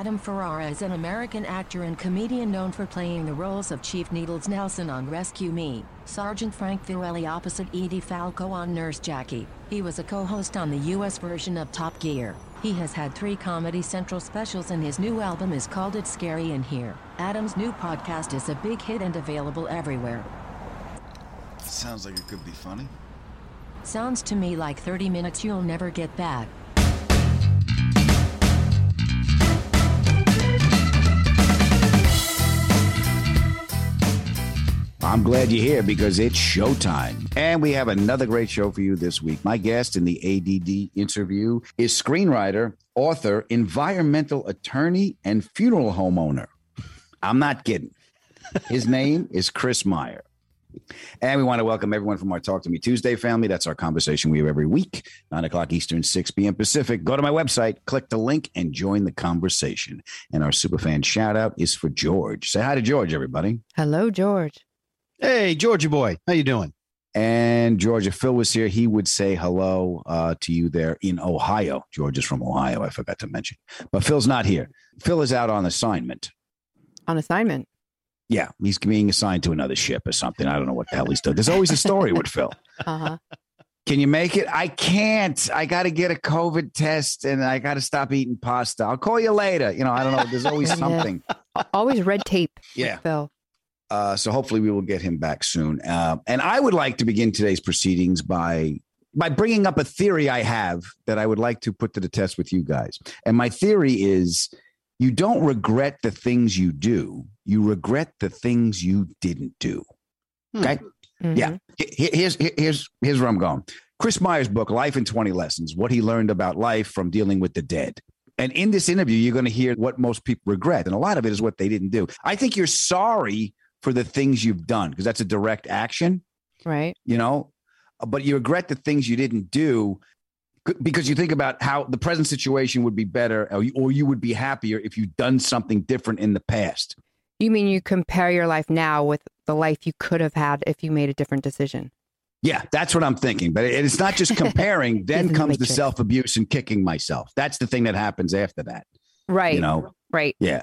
Adam Ferrara is an American actor and comedian known for playing the roles of Chief Needles Nelson on Rescue Me, Sergeant Frank Fiorelli opposite Edie Falco on Nurse Jackie. He was a co-host on the U.S. version of Top Gear. He has had three Comedy Central specials and his new album is called It's Scary in Here. Adam's new podcast is a big hit and available everywhere. Sounds like it could be funny. Sounds to me like 30 minutes you'll never get back. I'm glad you're here because it's showtime. And we have another great show for you this week. My guest in the ADD interview is screenwriter, author, environmental attorney, and funeral homeowner. I'm not kidding. His name is Chris Meyer. And we want to welcome everyone from our Talk to Me Tuesday family. That's our conversation we have every week, 9 o'clock Eastern, 6 p.m. Pacific. Go to my website, click the link, and join the conversation. And our superfan shout out is for George. Say hi to George, everybody. Hello, George. Hey, Georgia boy, how you doing? And Georgia, Phil was here, he would say hello uh, to you there in Ohio. George is from Ohio. I forgot to mention, but Phil's not here. Phil is out on assignment. On assignment. Yeah, he's being assigned to another ship or something. I don't know what the hell he's doing. There's always a story with Phil. Uh-huh. Can you make it? I can't. I got to get a COVID test and I got to stop eating pasta. I'll call you later. You know, I don't know. There's always Yeah. something. Always red tape. Yeah. Phil. Uh, so hopefully we will get him back soon. Uh, and I would like to begin today's proceedings by by bringing up a theory I have that I would like to put to the test with you guys. And my theory is you don't regret the things you do, you regret the things you didn't do. Okay? Mhm. Yeah. Here's here's here's where I'm going. Chris Meyer's book, Life in 20 Lessons, what he learned about life from dealing with the dead. And in this interview, you're going to hear what most people regret. And a lot of it is what they didn't do. I think you're sorry for the things you've done because that's a direct action, Right. you know, uh, but you regret the things you didn't do because you think about how the present situation would be better or you, or you would be happier if you'd done something different in the past. You mean you compare your life now with the life you could have had if you made a different decision? Yeah, that's what I'm thinking. But it's not just comparing. then He's the comes the self abuse and kicking myself. That's the thing that happens after that. Right. You know, Right. yeah.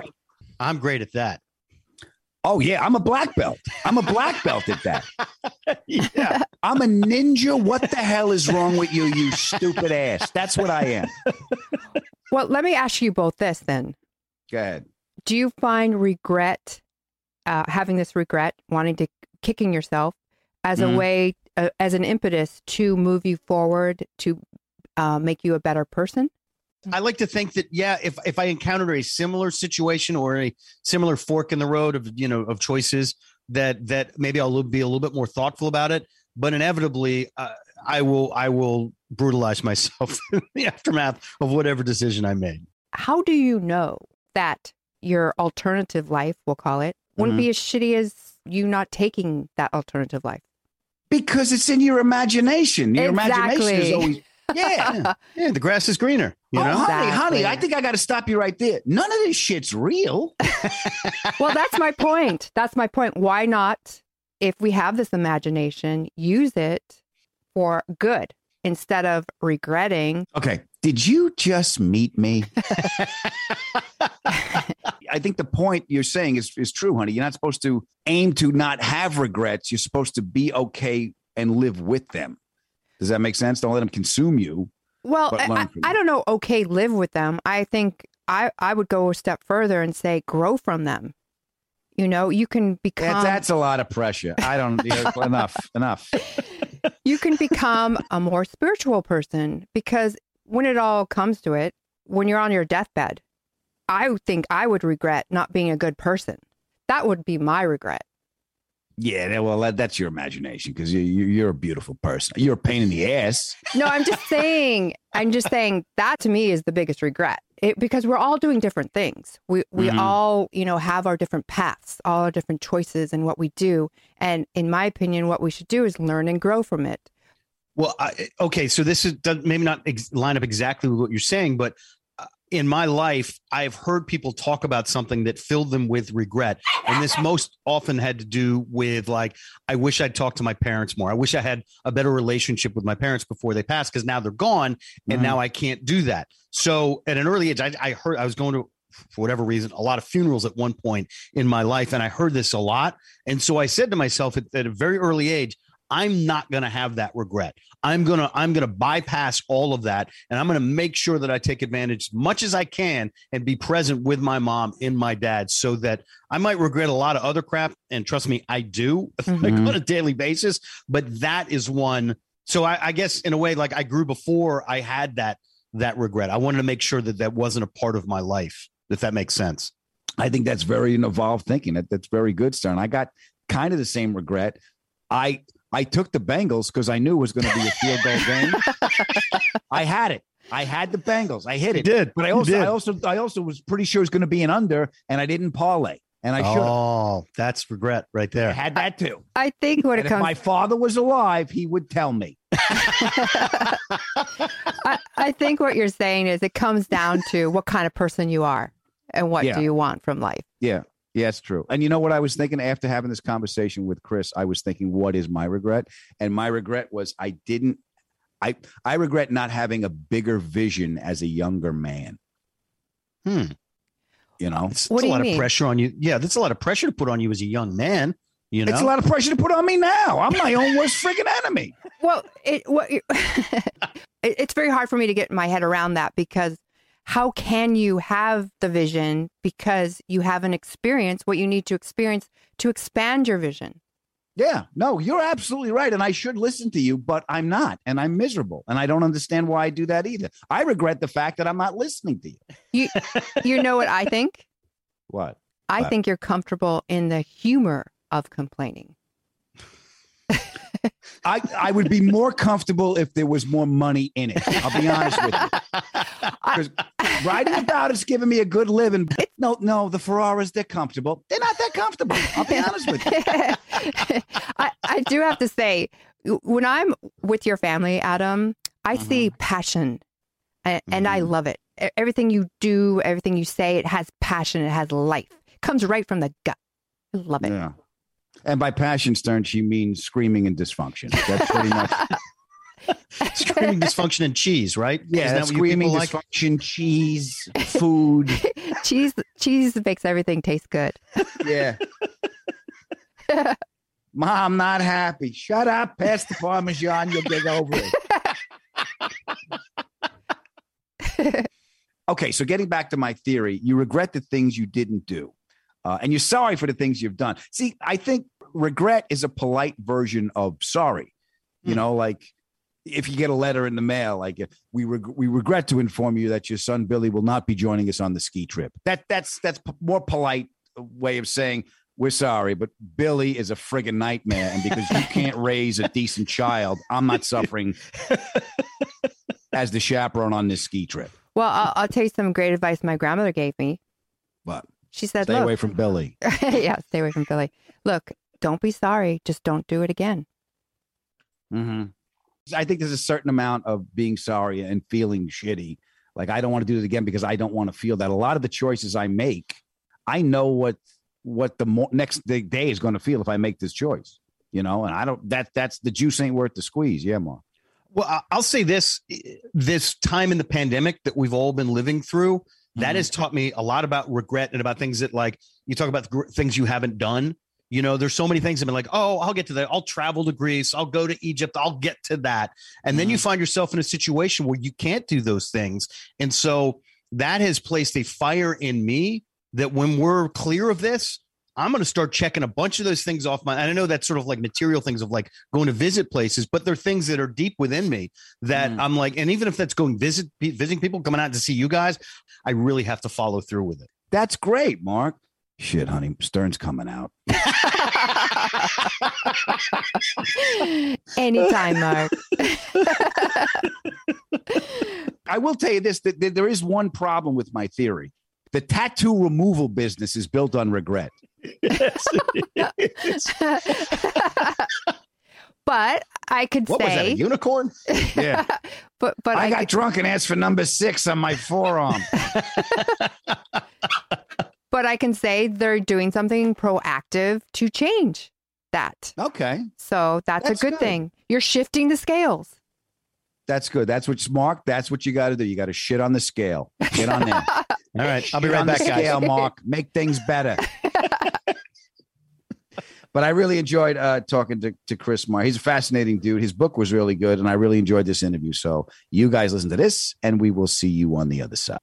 I'm great at that. Oh, yeah. I'm a black belt. I'm a black belt at that. yeah. I'm a ninja. What the hell is wrong with you, you stupid ass? That's what I am. Well, let me ask you both this then. Go ahead. Do you find regret, uh, having this regret, wanting to kicking yourself as Mhm. a way, uh, as an impetus to move you forward, to uh, make you a better person? I like to think that yeah, if if I encountered a similar situation or a similar fork in the road of you know of choices, that that maybe I'll be a little bit more thoughtful about it. But inevitably, uh, I will I will brutalize myself in the aftermath of whatever decision I made. How do you know that your alternative life, we'll call it, wouldn't be as shitty as you not taking that alternative life? Because it's in your imagination. Your imagination is always, yeah. Yeah, the grass is greener. You oh, know, honey, honey, I think I got to stop you right there. None of this shit's real. well, that's my point. That's my point. Why not if we have this imagination, use it for good instead of regretting. Okay. Did you just meet me? I think the point you're saying is, is true, honey. You're not supposed to aim to not have regrets. You're supposed to be okay and live with them. Does that make sense? Don't let them consume you. Well, I, I, I don't know. Okay, live with them. I think I, I would go a step further and say grow from them. You know, you can become That, that's a lot of pressure. I don't. enough. Enough. you can become a more spiritual person because when it all comes to it, when you're on your deathbed, I think I would regret not being a good person. That would be my regret. Yeah. Well, that, that's your imagination because you, you, you're a beautiful person. You're a pain in the ass. No, I'm just saying. I'm just saying that to me is the biggest regret. It, because we're all doing different things. We we Mhm. all you know have our different paths, all our different choices, and what we do. And in my opinion, what we should do is learn and grow from it. Well, I, okay, so this is maybe not ex- line up exactly with what you're saying, but in my life, I've heard people talk about something that filled them with regret, and this most often had to do with like, I wish I'd talked to my parents more. I wish I had a better relationship with my parents before they passed, because now they're gone, and Mhm. now I can't do that. So at an early age, I, I heard I was going to. For whatever reason, a lot of funerals at one point in my life, and I heard this a lot. And so I said to myself at, at a very early age, I'm not going to have that regret. I'm going to I'm going to bypass all of that and I'm going to make sure that I take advantage as much as I can and be present with my mom and my dad so that I might regret a lot of other crap and trust me I do like Mhm. on a daily basis but that is one so I, I guess in a way like I grew before I had that that regret. I wanted to make sure that that wasn't a part of my life if that makes sense. I think that's very evolved thinking. That that's very good, Stern. I got kind of the same regret. I I took the Bengals because I knew it was going to be a field goal game. I had it. I had the Bengals. I hit it. did. But I also did. I also I also was pretty sure it was going to be an under, and I didn't parlay, and I should. Oh, that's regret right I there. had that too. I think when And it if comes, my father was alive, he would tell me. I, I think what you're saying is it comes down to what kind of person you are and what Yeah. do you want from life. Yeah. Yeah, it's true. And you know what I was thinking after having this conversation with Chris? I was thinking, what is my regret? And my regret was I didn't I I regret not having a bigger vision as a younger man. Hmm. You know? It's, What it's a lot mean? of pressure on you. Yeah, that's a lot of pressure to put on you as a young man. You know, It's a lot of pressure to put on me now. I'm my own worst freaking enemy. Well, it what it, it's very hard for me to get my head around that because how can you have the vision because you haven't experienced what you need to experience to expand your vision? Yeah, no, you're absolutely right. And I should listen to you, but I'm not. And I'm miserable. And I don't understand why I do that either. I regret the fact that I'm not listening to you. You you know what I think? What? I What? think you're comfortable in the humor of complaining. I, I would be more comfortable if there was more money in it. I'll be honest with you. Writing about it's giving me a good living. No, no, the Ferraris, they're comfortable. They're not that comfortable. I'll be honest with you. I, I do have to say, when I'm with your family, Adam, I uh-huh. see passion and, and I mm-hmm. love it. Everything you do, everything you say, it has passion, it has life. It comes right from the gut. I love it. Yeah. And by passion, Stern, she means screaming and dysfunction. That's pretty much. screaming dysfunction and cheese, right? Yeah, Isn't what you screaming people like? dysfunction, cheese, food. cheese, cheese makes everything taste good. Yeah. Mom, not happy. Shut up. Pass the Parmesan. You'll get over it. okay, so getting back to my theory, you regret the things you didn't do, uh, and you're sorry for the things you've done. See, I think regret is a polite version of sorry. You Hmm. know, like if you get a letter in the mail, like we reg- we regret to inform you that your son Billy will not be joining us on the ski trip. That that's that's p- more polite way of saying we're sorry, but Billy is a friggin' nightmare, and because you can't raise a decent child, I'm not suffering as the chaperone on this ski trip. Well, I'll, I'll tell you some great advice my grandmother gave me. But She said, stay "Look, away from Billy. yeah, stay away from Billy. Look, don't be sorry. Just don't do it again." Mm-hmm. I think there's a certain amount of being sorry and feeling shitty. Like I don't want to do it again because I don't want to feel that. A lot of the choices I make, I know what what the mo- next day day is going to feel if I make this choice. you know, and I don't that that's the juice ain't worth the squeeze. Yeah, Mark. Well, I'll say this: this time in the pandemic that we've all been living through, that Mhm. has taught me a lot about regret and about things that, like, you talk about gr- things you haven't done. You know, there's so many things I've been like, oh, I'll get to that. I'll travel to Greece. I'll go to Egypt. I'll get to that. And then you find yourself in a situation where you can't do those things. And so that has placed a fire in me that when we're clear of this, I'm going to start checking a bunch of those things off my. And I know that's sort of like material things of like going to visit places, but they're things that are deep within me that Mm. I'm like, and even if that's going visit visiting people, coming out to see you guys, I really have to follow through with it. That's great, Mark. Shit, honey, Stern's coming out. Anytime, Mark. I will tell you this: that that there is one problem with my theory. The tattoo removal business is built on regret. Yes, but I could say What was that? A unicorn? Yeah, but but I, I, got could, drunk and asked for number six on my forearm. But I can say they're doing something proactive to change that. okay, So that's, That's a good, good. thing. You're shifting the scales. that's good. That's what's Mark. That's what you got to do. You got to shit on the scale. Get on there. All right, I'll be right on back, the guys. scale, Mark. Make things better. but I really enjoyed uh, talking to, to Chris Meyer. He's a fascinating dude. His book was really good, and I really enjoyed this interview. So you guys listen to this, and we will see you on the other side.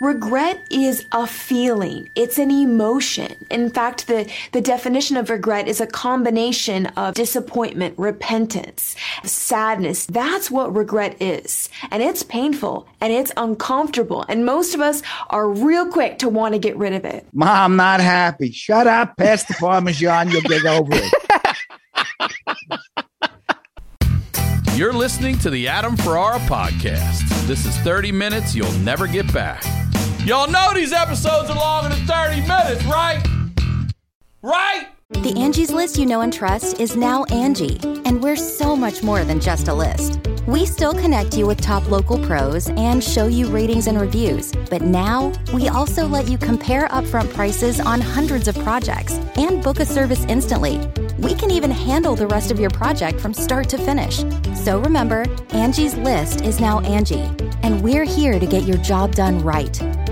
Regret is a feeling. It's an emotion. In fact, the, the definition of regret is a combination of disappointment, repentance, sadness. That's what regret is. And it's painful and it's uncomfortable. And most of us are real quick to want to get rid of it. Mom, not happy. Shut up. Pass the Parmesan. You'll get over it. You're listening to the Adam Ferrara podcast. This is 30 minutes you'll never get back. Y'all know these episodes are longer than 30 minutes, right? Right? The Angie's list you know and trust is now Angie, and we're so much more than just a list. We still connect you with top local pros and show you ratings and reviews, but now we also let you compare upfront prices on hundreds of projects and book a service instantly. We can even handle the rest of your project from start to finish. So remember, Angie's list is now Angie, and we're here to get your job done right.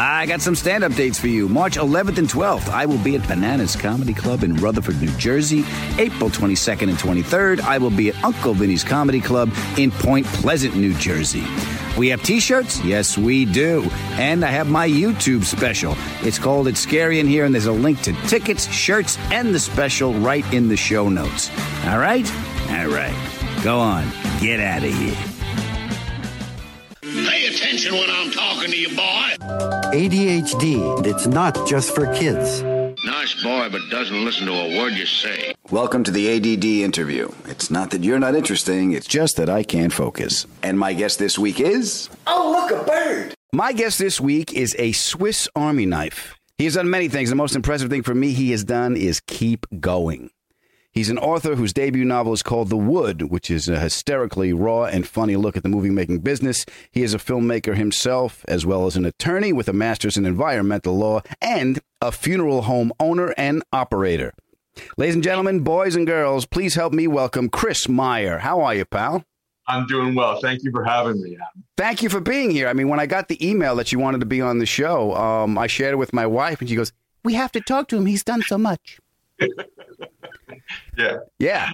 I got some stand up dates for you. March 11th and 12th, I will be at Bananas Comedy Club in Rutherford, New Jersey. April 22nd and 23rd, I will be at Uncle Vinny's Comedy Club in Point Pleasant, New Jersey. We have t shirts? Yes, we do. And I have my YouTube special. It's called It's Scary in Here, and there's a link to tickets, shirts, and the special right in the show notes. All right? All right. Go on. Get out of here. Pay attention when I'm talking to you, boy. ADHD, it's not just for kids. Nice boy, but doesn't listen to a word you say. Welcome to the ADD interview. It's not that you're not interesting, it's just that I can't focus. And my guest this week is. Oh, look, a bird. My guest this week is a Swiss Army knife. He has done many things. The most impressive thing for me he has done is keep going. He's an author whose debut novel is called The Wood, which is a hysterically raw and funny look at the movie making business. He is a filmmaker himself, as well as an attorney with a master's in environmental law and a funeral home owner and operator. Ladies and gentlemen, boys and girls, please help me welcome Chris Meyer. How are you, pal? I'm doing well. Thank you for having me. Thank you for being here. I mean, when I got the email that you wanted to be on the show, um, I shared it with my wife, and she goes, "We have to talk to him. He's done so much." yeah. Yeah.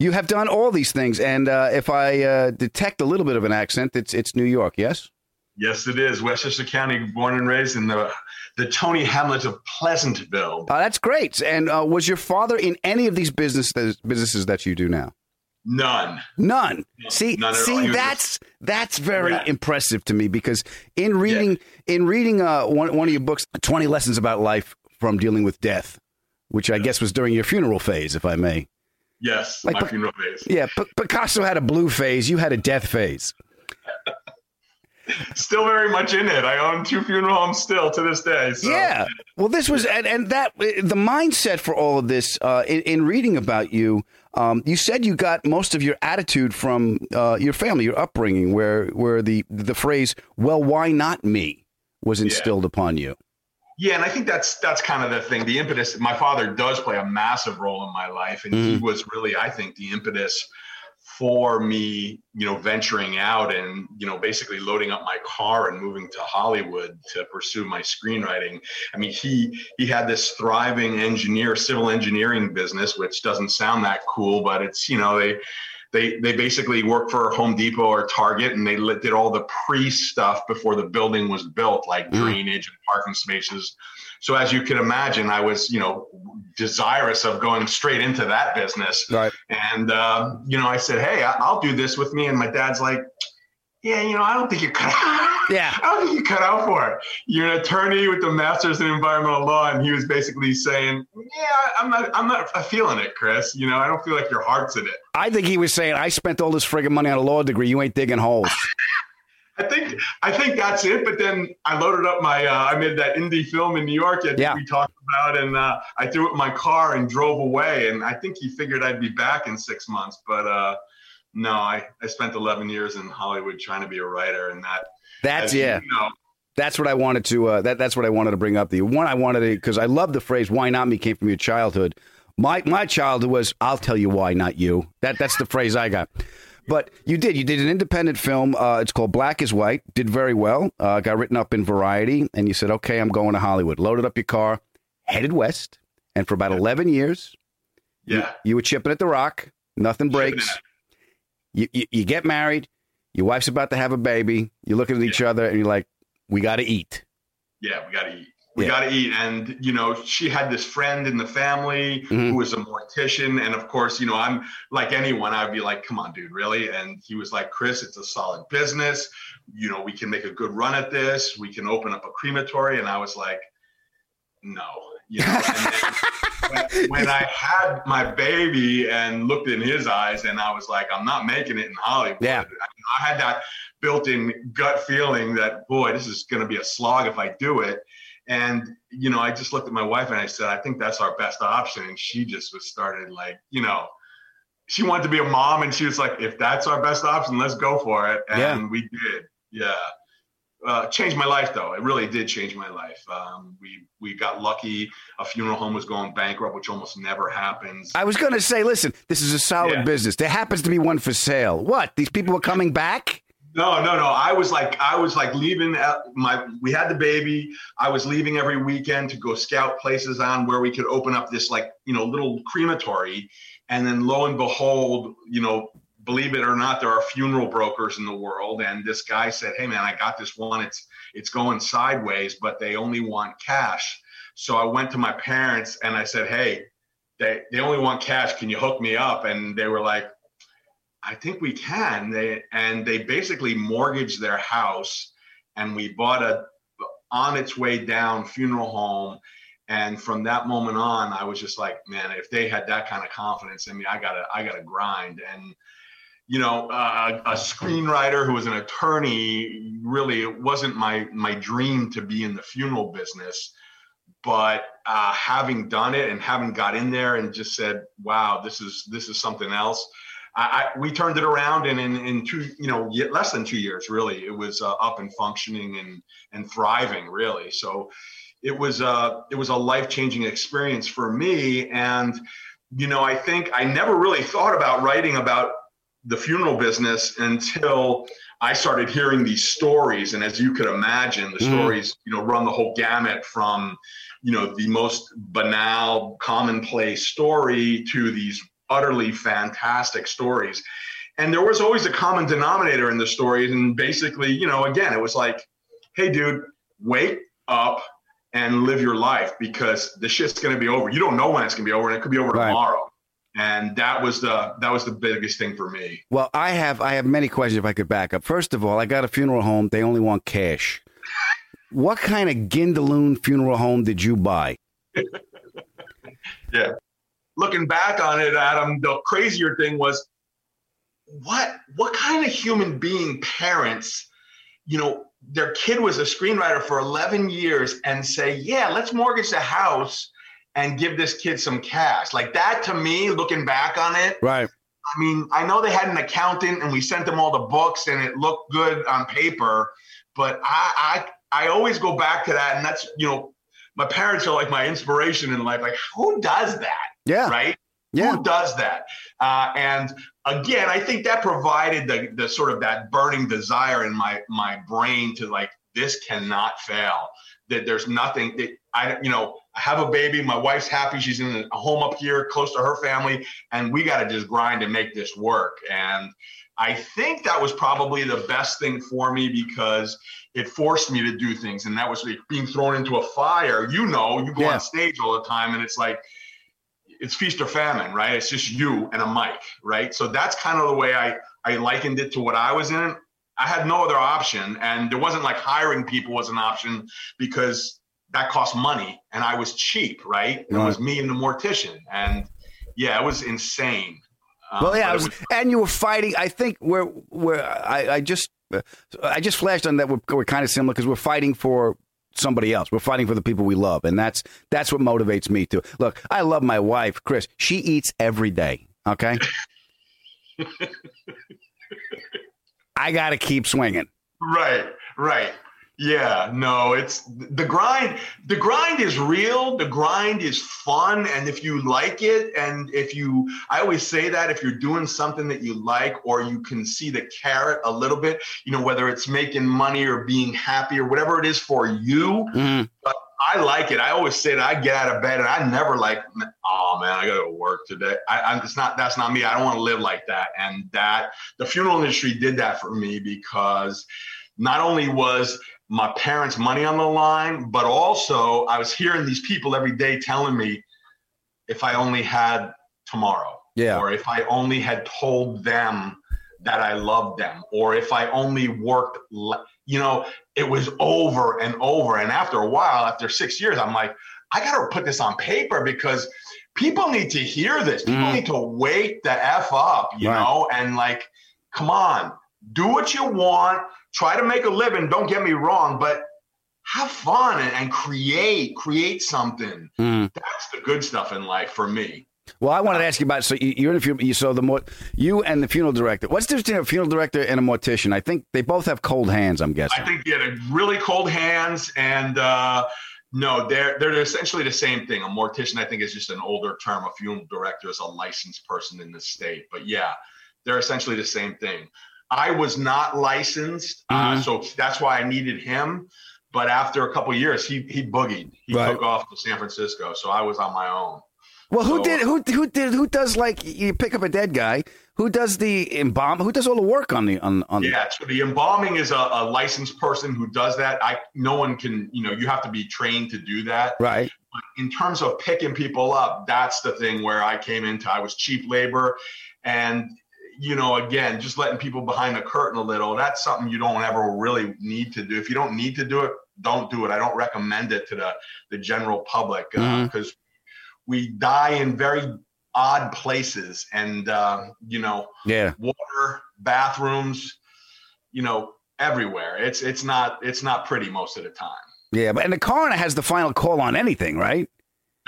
You have done all these things, and uh, if I uh, detect a little bit of an accent, it's it's New York. Yes. Yes, it is. Westchester County, born and raised in the the Tony Hamlet of Pleasantville. Oh, that's great. And uh, was your father in any of these businesses businesses that you do now? None. None. See, None see, that's that's very Yeah. impressive to me because in reading in reading uh, one one of your books, Twenty Lessons About Life from Dealing with Death, which I guess was during your funeral phase, if I may. Yes, Like my P- funeral phase. Yeah, P- Picasso had a blue phase. You had a death phase. Still very much in it. I own two funeral homes still to this day. So. Yeah. Well, this was and, and that the mindset for all of this uh, in, in reading about you. Um, you said you got most of your attitude from uh, your family, your upbringing, where where the the phrase "Well, why not me?" was instilled upon you. Yeah, and I think that's that's kind of the thing. The impetus. My father does play a massive role in my life, and he Mhm. was really, I think, the impetus for me, you know, venturing out and you know, basically loading up my car and moving to Hollywood to pursue my screenwriting. I mean, he he had this thriving engineer, civil engineering business, which doesn't sound that cool, but it's you know they. They, they basically worked for Home Depot or Target and they lit- did all the pre stuff before the building was built, like Mm. drainage and parking spaces. So as you can imagine, I was, you know, desirous of going straight into that business. Right. And, uh, you know, I said, Hey, I'll do this with me. And my dad's like, yeah, you know, I don't think you cut out. Yeah. I don't think you cut out for it. You're an attorney with a master's in environmental law. And he was basically saying, yeah, I'm not, I'm not feeling it, Chris. You know, I don't feel like your heart's in it. I think he was saying, "I spent all this friggin' money on a law degree. You ain't digging holes." I think I think that's it. But then I loaded up my uh, I made that indie film in New York that Yeah. we talked about, and uh, I threw it in my car and drove away. And I think he figured I'd be back in six months, but uh, no, I, I spent 11 years in Hollywood trying to be a writer, and that That's as you yeah. know, That's what I wanted to. Uh, that that's what I wanted to bring up. The one I wanted to because I love the phrase "Why not me?" came from your childhood. My my childhood was "I'll tell you why, not you." That that's the phrase I got. But you did. You did an independent film. Uh, it's called Black is White. Did very well. Uh, got written up in Variety, and you said, "Okay, I'm going to Hollywood." Loaded up your car, headed west, and for about eleven years, Yeah. you, were chipping at the rock. Nothing breaks. You, you you get married. Your wife's about to have a baby. You're looking at each other, and you're like, "We got to eat." yeah, we got to eat. We Yeah. got to eat. And, you know, she had this friend in the family Mhm. who was a mortician. And of course, you know, I'm like anyone, I'd be like, come on, dude, really? And he was like, Chris, it's a solid business. You know, we can make a good run at this. We can open up a crematory. And I was like, no. You know, when, when I had my baby and looked in his eyes, and I was like, I'm not making it in Hollywood. Yeah. I had that built-in gut feeling that boy, this is going to be a slog if I do it. And you know, I just looked at my wife and I said, I think that's our best option. And she just was started like, you know, she wanted to be a mom, and she was like, if that's our best option, let's go for it. And Yeah. we did. Yeah. Uh, changed my life though. It really did change my life. Um, we we got lucky. A funeral home was going bankrupt, which almost never happens. I was going to say, listen, this is a solid Yeah. business. There happens to be one for sale. What? These people are coming back? No, no, no. I was like, I was like leaving uh, my. We had the baby. I was leaving every weekend to go scout places on where we could open up this like you know little crematory, and then lo and behold, you know, believe it or not, there are funeral brokers in the world. And this guy said, "Hey, man, I got this one. It's it's going sideways, but they only want cash." So I went to my parents and I said, "Hey, they they only want cash. Can you hook me up?" And they were like. I think we can. They and they basically mortgaged their house, and we bought a on its way down funeral home. And from that moment on, I was just like, man, if they had that kind of confidence in me, I gotta, I gotta grind. And you know, uh, a screenwriter who was an attorney, really, it wasn't my my dream to be in the funeral business. but uh, having done it and having got in there and just said, "Wow, this is this is something else." I, I, we turned it around, and in, in two, you know, less than two years, really, it was uh, up and functioning and and thriving, really. So it was uh, it was a life changing experience for me, and you know, I think I never really thought about writing about the funeral business until I started hearing these stories, and as you could imagine, the mm. stories, you know, run the whole gamut from, you know, the most banal, commonplace story to these utterly fantastic stories. And there was always a common denominator in the stories. And basically, you know, again, it was like, hey, dude, wake up and live your life because the shit's going to be over. You don't know when it's going to be over, and it could be over right. tomorrow. And that was the that was the biggest thing for me. Well, I have I have many questions if I could back up. First of all, I got a funeral home. They only want cash. what kind of Gindaloon funeral home did you buy? yeah looking back on it, Adam, the crazier thing was what what kind of human being parents, you know, their kid was a screenwriter for 11 years and say, yeah, let's mortgage the house and give this kid some cash. Like that to me, looking back on it. Right. I mean, I know they had an accountant and we sent them all the books and it looked good on paper, but I I I always go back to that and that's, you know, my parents are like my inspiration in life. Like, who does that? Yeah. Right? Yeah. Who does that? Uh, and again, I think that provided the the sort of that burning desire in my my brain to like this cannot fail. That there's nothing that I you know I have a baby. My wife's happy. She's in a home up here, close to her family, and we got to just grind and make this work. And I think that was probably the best thing for me because it forced me to do things, and that was like being thrown into a fire. You know, you go yeah. on stage all the time, and it's like it's feast or famine, right? It's just you and a mic, right? So that's kind of the way I I likened it to what I was in. I had no other option, and there wasn't like hiring people was an option because that cost money, and I was cheap, right? It was me and the mortician, and yeah, it was insane. Um, well, yeah, was, was, and you were fighting. I think we're we're I, I just uh, I just flashed on that we're, we're kind of similar because we're fighting for somebody else. We're fighting for the people we love, and that's that's what motivates me too. Look, I love my wife, Chris. She eats every day. Okay, I got to keep swinging. Right, right. Yeah, no, it's the grind. The grind is real. The grind is fun. And if you like it, and if you, I always say that if you're doing something that you like, or you can see the carrot a little bit, you know, whether it's making money or being happy or whatever it is for you, mm-hmm. but I like it. I always say that I get out of bed and I never like, oh man, I got to work today. I, I'm, it's not, that's not me. I don't want to live like that. And that the funeral industry did that for me because not only was my parents' money on the line, but also I was hearing these people every day telling me if I only had tomorrow, yeah, or if I only had told them that I loved them, or if I only worked, you know, it was over and over. And after a while, after six years, I'm like, I got to put this on paper because people need to hear this. People mm. need to wake the f up, you right. know, and like, come on, do what you want try to make a living. Don't get me wrong, but have fun and, and create, create something. Mm. That's the good stuff in life for me. Well, I wanted to ask you about so you're in a funeral. So the more you and the funeral director. What's the difference between a funeral director and a mortician? I think they both have cold hands. I'm guessing. I think they had really cold hands, and uh, no, they're they're essentially the same thing. A mortician, I think, is just an older term. A funeral director is a licensed person in the state. But yeah, they're essentially the same thing. I was not licensed, uh, mm-hmm. uh, so that's why I needed him. But after a couple years, he he boogied. He right. took off to San Francisco, so I was on my own. Well, who so, did who who did who does like you pick up a dead guy? Who does the embalm? Who does all the work on the on on? Yeah, so the embalming is a, a licensed person who does that. I no one can you know you have to be trained to do that. Right. But in terms of picking people up, that's the thing where I came into. I was cheap labor, and you know, again, just letting people behind the curtain a little, that's something you don't ever really need to do. If you don't need to do it, don't do it. I don't recommend it to the, the general public because uh, mm-hmm. We die in very odd places and, uh, you know, yeah, water, bathrooms, you know, everywhere. It's, it's not, it's not pretty most of the time. Yeah, but and the coroner has the final call on anything, right?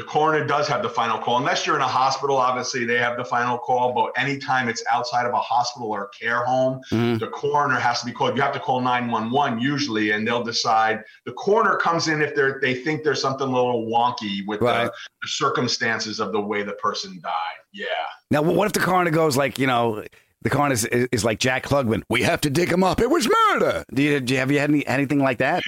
The coroner does have the final call. Unless you're in a hospital, obviously they have the final call. But anytime it's outside of a hospital or a care home, Mhm. the coroner has to be called. You have to call 911 usually, and they'll decide. The coroner comes in if they're they think there's something a little wonky with Right. the, the circumstances of the way the person died. Yeah. Now, what if the coroner goes like, you know, the coroner is, is like Jack Klugman? We have to dig him up. It was murder. Do you, do you have you had any, anything like that?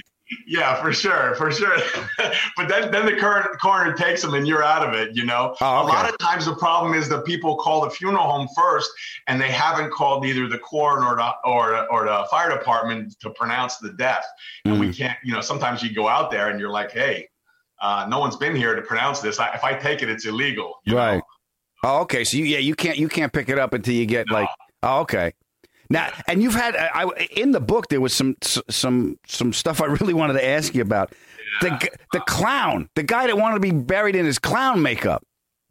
Yeah, for sure, for sure. but then, then the current coroner takes them, and you're out of it. You know, Oh, a lot of times the problem is the people call the funeral home first, and they haven't called either the coroner or the, or, or the fire department to pronounce the death. And Mm. we can't, you know, sometimes you go out there and you're like, hey, uh, no one's been here to pronounce this. I, if I take it, it's illegal. know? Right. Oh, okay. So you, yeah, you can't you can't pick it up until you get like. Oh, okay. Now, and you've had I, in the book there was some some some stuff I really wanted to ask you about. The g- the clown, the guy that wanted to be buried in his clown makeup.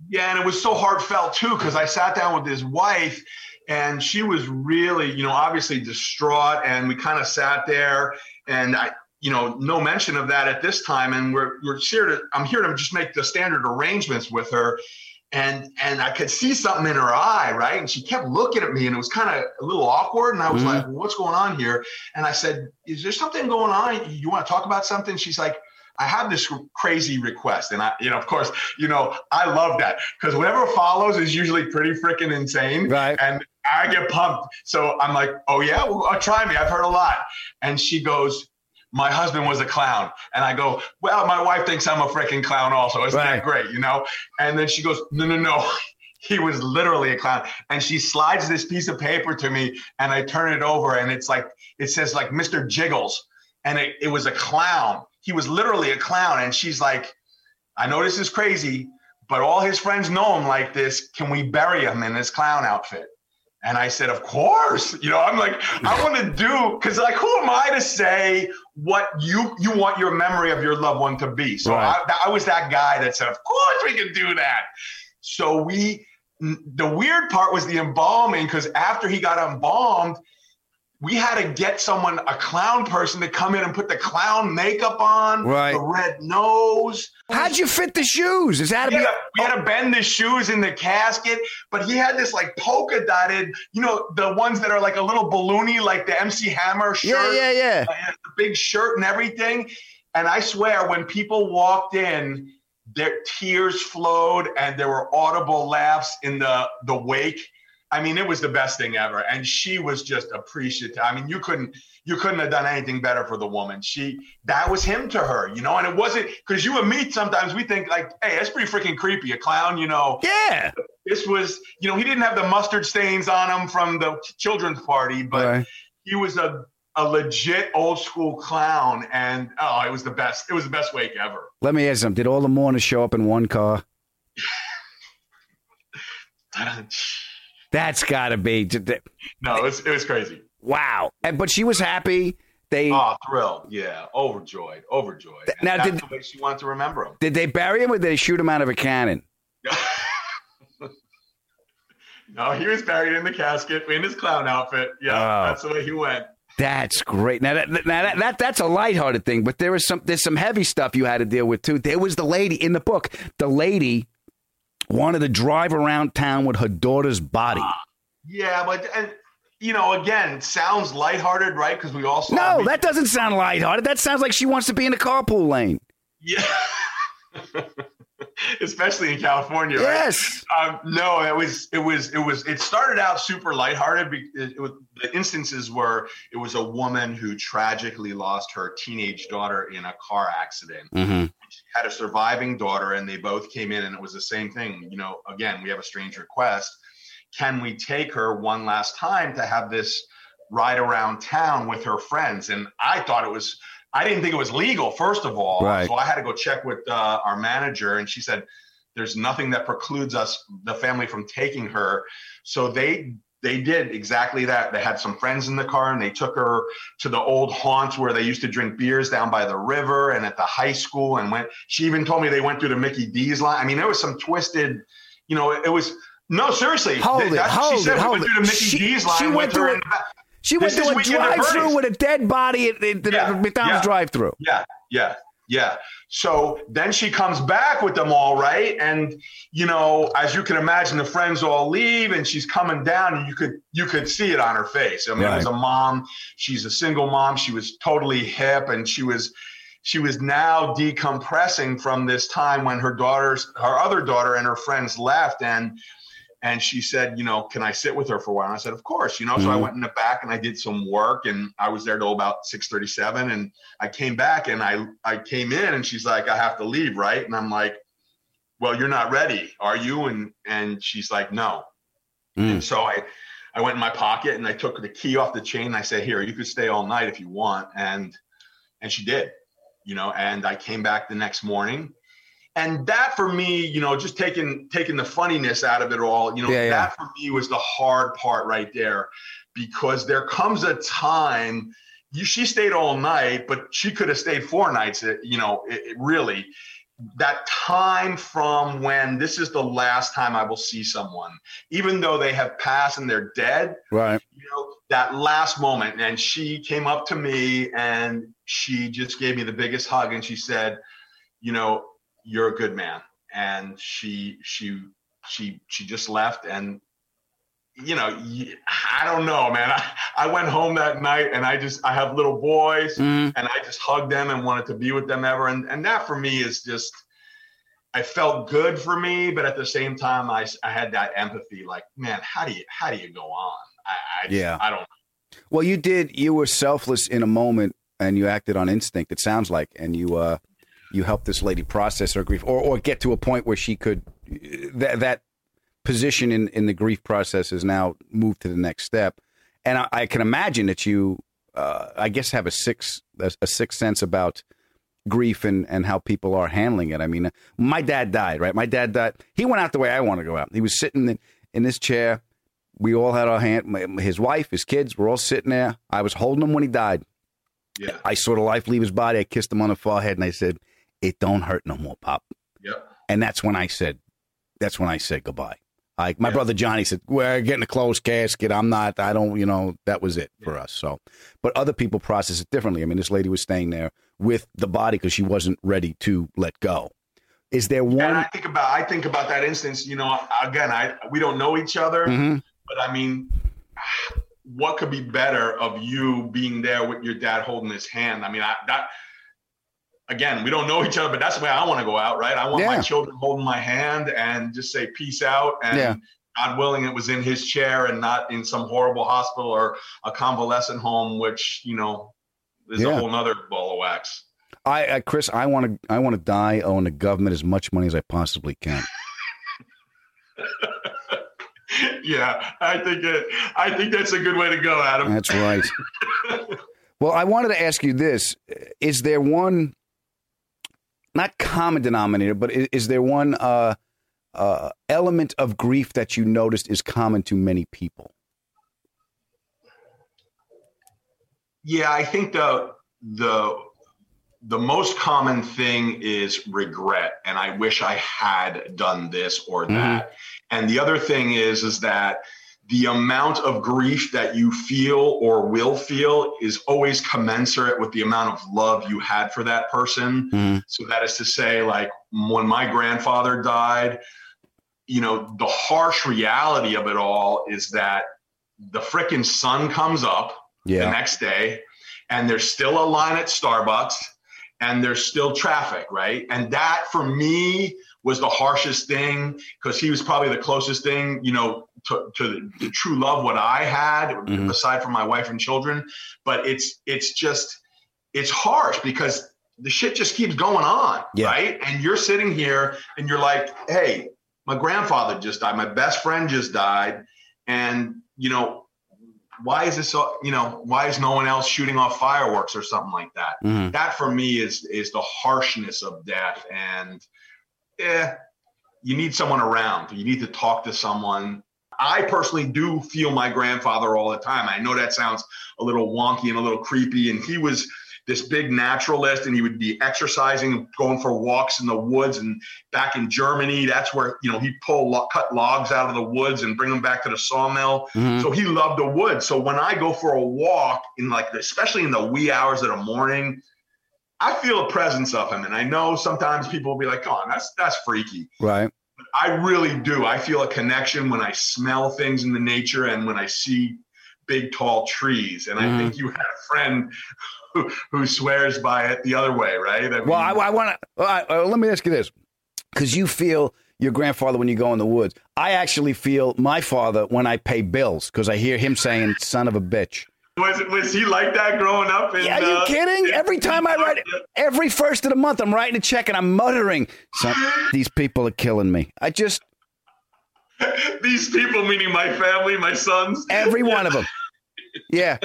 Yeah, and it was so heartfelt too because I sat down with his wife, and she was really, you know, obviously distraught, and we kind of sat there, and I, you know, no mention of that at this time, and we're we're here to, I'm here to just make the standard arrangements with her, and and I could see something in her eye, right, and she kept looking at me, and it was kind of a little awkward, and I was Mhm. like, what's going on here? And I said, is there something going on? You want to talk about something? She's like. I have this crazy request, and I, you know, of course, you know, I love that because whatever follows is usually pretty freaking insane, Right. and I get pumped. So I'm like, oh yeah, well, uh, try me. I've heard a lot. And she goes, my husband was a clown, and I go, well, my wife thinks I'm a freaking clown also. Isn't Right. that great, you know? And then she goes, no, no, no. He was literally a clown. And she slides this piece of paper to me, and I turn it over, and it's like, it says like Mr. Jiggles. And it, it was a clown. He was literally a clown. And she's like, I know this is crazy, but all his friends know him like this. Can we bury him in this clown outfit? And I said, Of course. You know, I'm like, I want to do because like, who am I to say what you you want your memory of your loved one to be? So Right. I, I was that guy that said, Of course we can do that. So we the weird part was the embalming because after he got embalmed, we had to get someone, a clown person, to come in and put the clown makeup on, Right. the red nose. How'd you fit the shoes? Is that We to had, to, we had to bend the shoes in the casket, but he had this like polka dotted, you know, the ones that are like a little balloony, like the MC Hammer shirt. Yeah, yeah, yeah. The big shirt and everything. And I swear, when people walked in, their tears flowed and there were audible laughs in the the wake. I mean, it was the best thing ever. And she was just appreciative. I mean, you couldn't you couldn't have done anything better for the woman. She that was him to her, you know. And it wasn't because you and me sometimes we think like, hey, that's pretty freaking creepy, a clown, you know. Yeah. This was, you know, he didn't have the mustard stains on him from the children's party, but Right. he was a a legit old school clown, and oh, it was the best. It was the best wake ever. Let me ask him. Did all the mourners show up in one car? That's got to be. No, it was it was crazy. Wow. And, but she was happy. They Oh, thrilled, yeah, overjoyed, overjoyed. And Now, did- the way she wanted to remember him. did they bury him or did they shoot him out of a cannon? No, he was buried in the casket in his clown outfit. Yeah, Oh. that's the way he went. That's great. Now that, now that, that that's a lighthearted thing, but there was some there's some heavy stuff you had to deal with too. There was the lady in the book. The lady wanted to drive around town with her daughter's body. Yeah, but and you know, again, sounds lighthearted, right? Because we all saw. No, me- that doesn't sound lighthearted. That sounds like she wants to be in the carpool lane. Yeah. Especially in California, right? Yes. Um, no, it was it was it was it started out super lighthearted. It, it was, the instances were it was a woman who tragically lost her teenage daughter in a car accident. Mm-hmm. Had a surviving daughter, and they both came in, and it was the same thing. You know, again, we have a strange request. Can we take her one last time to have this ride around town with her friends? And I thought it was. I didn't think it was legal, first of all. Right. So I had to go check with uh, our manager, and she said, "There's nothing that precludes us, the family, from taking her." So they they did exactly that. They had some friends in the car, and they took her to the old haunts where they used to drink beers down by the river, and at the high school. And went. She even told me they went through the Mickey D's line. I mean, there was some twisted. You know, it, it was. No, seriously. Hold it, what hold she said. it, we went it. through the Mickey She- D's line she went through it- She went through a drive-through with a dead body at the, the Yeah, McDonald's yeah. drive-through. Yeah, yeah. Yeah. So then she comes back with them all, right? And you know, as you can imagine, the friends all leave, and she's coming down, and you could you could see it on her face. I mean, Right. it was a mom. She's a single mom. She was totally hip, and she was she was now decompressing from this time when her daughters, her other daughter, and her friends left, and and she said, you know, can I sit with her for a while? And I said, of course, you know. So I Mhm. went in the back and I did some work, and I was there till about six thirty-seven, and I came back and I I came in, and she's like, I have to leave, right? And I'm like, well, you're not ready, are you? And and she's like, no. Mm. And so I I went in my pocket and I took the key off the chain. And I said, here, you could stay all night if you want, and and she did, you know. And I came back the next morning and that for me you know just taking taking the funniness out of it all you know Yeah, yeah. that for me was the hard part right there because there comes a time you she stayed all night but she could have stayed four nights uh, you know it, it really that time from when this is the last time i will see someone even though they have passed and they're dead Right. you know that last moment and she came up to me and she just gave me the biggest hug and she said you know you're a good man and she she she she just left and you know i don't know man I, I went home that night and i just i have little boys Mhm. and i just hugged them and wanted to be with them ever and and that for me is just i felt good for me but at the same time i, I had that empathy like man how do you how do you go on i i, just- Yeah. I don't Well, you did. You were selfless in a moment, and you acted on instinct. It sounds like, and you uh, you helped this lady process her grief, or or get to a point where she could that that position in in the grief process is now moved to the next step. And I, I can imagine that you, uh, I guess, have a six a, a sixth sense about grief and and how people are handling it. I mean, my dad died, right? My dad died. He went out the way I want to go out. He was sitting in, in this chair. We all had our hand. His wife, his kids, were all sitting there. I was holding him when he died. yeah I saw the life leave his body. I kissed him on the forehead and I said, "It don't hurt no more, pop." yep And that's when I said, "That's when I said goodbye." I, my Yeah. brother Johnny said, "We're getting a closed casket. I'm not. I don't. You know, that was it for us." So, but other people process it differently. I mean, this lady was staying there with the body because she wasn't ready to let go. Is there one? and i think about i think about that instance you know again i we don't know each other Mhm. But I mean, what could be better of you being there with your dad holding his hand? I mean, I, that again, we don't know each other, but that's the way I want to go out, right? I want Yeah. my children holding my hand and just say peace out. And Yeah. God willing, it was in his chair and not in some horrible hospital or a convalescent home, which you know is Yeah. a whole other ball of wax. I, I Chris, I want to. I want to die owing the government as much money as I possibly can. yeah, I think it, I think that's a good way to go, Adam. That's right. well, I wanted to ask you this: Is there one, not common denominator, but is, is there one uh, uh, element of grief that you noticed is common to many people? Yeah, I think the the the most common thing is regret, and I wish I had done this or that. And the other thing is is that the amount of grief that you feel or will feel is always commensurate with the amount of love you had for that person. Hmm. So that is to say, like when my grandfather died, you know, the harsh reality of it all is that the frickin' sun comes up the next day and there's still a line at Starbucks and there's still traffic, right? And that for me was the harshest thing because he was probably the closest thing, you know, to, to the, the true love what I had Mhm. aside from my wife and children. But it's it's just it's harsh because the shit just keeps going on, Yeah. right? And you're sitting here and you're like, hey, my grandfather just died, my best friend just died, and you know, why is this so you know why is no one else shooting off fireworks or something like that Mhm. that for me is is the harshness of death and yeah you need someone around you need to talk to someone i personally do feel my grandfather all the time i know that sounds a little wonky and a little creepy and he was this big naturalist and he would be exercising going for walks in the woods and back in germany that's where you know he'd pull cut logs out of the woods and bring them back to the sawmill Mhm. so he loved the woods. So when I go for a walk in like, especially in the wee hours of the morning, I feel a presence of him, and I know sometimes people will be like, "Come on, that's that's freaky." Right. I really do. I feel a connection when I smell things in the nature and when I see big, tall trees. And Mhm. I think you had a friend who, who swears by it the other way, right? I mean, Well, I, I want to. Uh, let me ask you this, because you feel your grandfather when you go in the woods. I actually feel my father when I pay bills because I hear him saying "son of a bitch." Was was he like that growing up? In, Yeah, are you uh, kidding? Every time I write, every first of the month, I'm writing a check and I'm muttering, "These people are killing me." I just these people, meaning my family, my sons, every one of them. Yeah,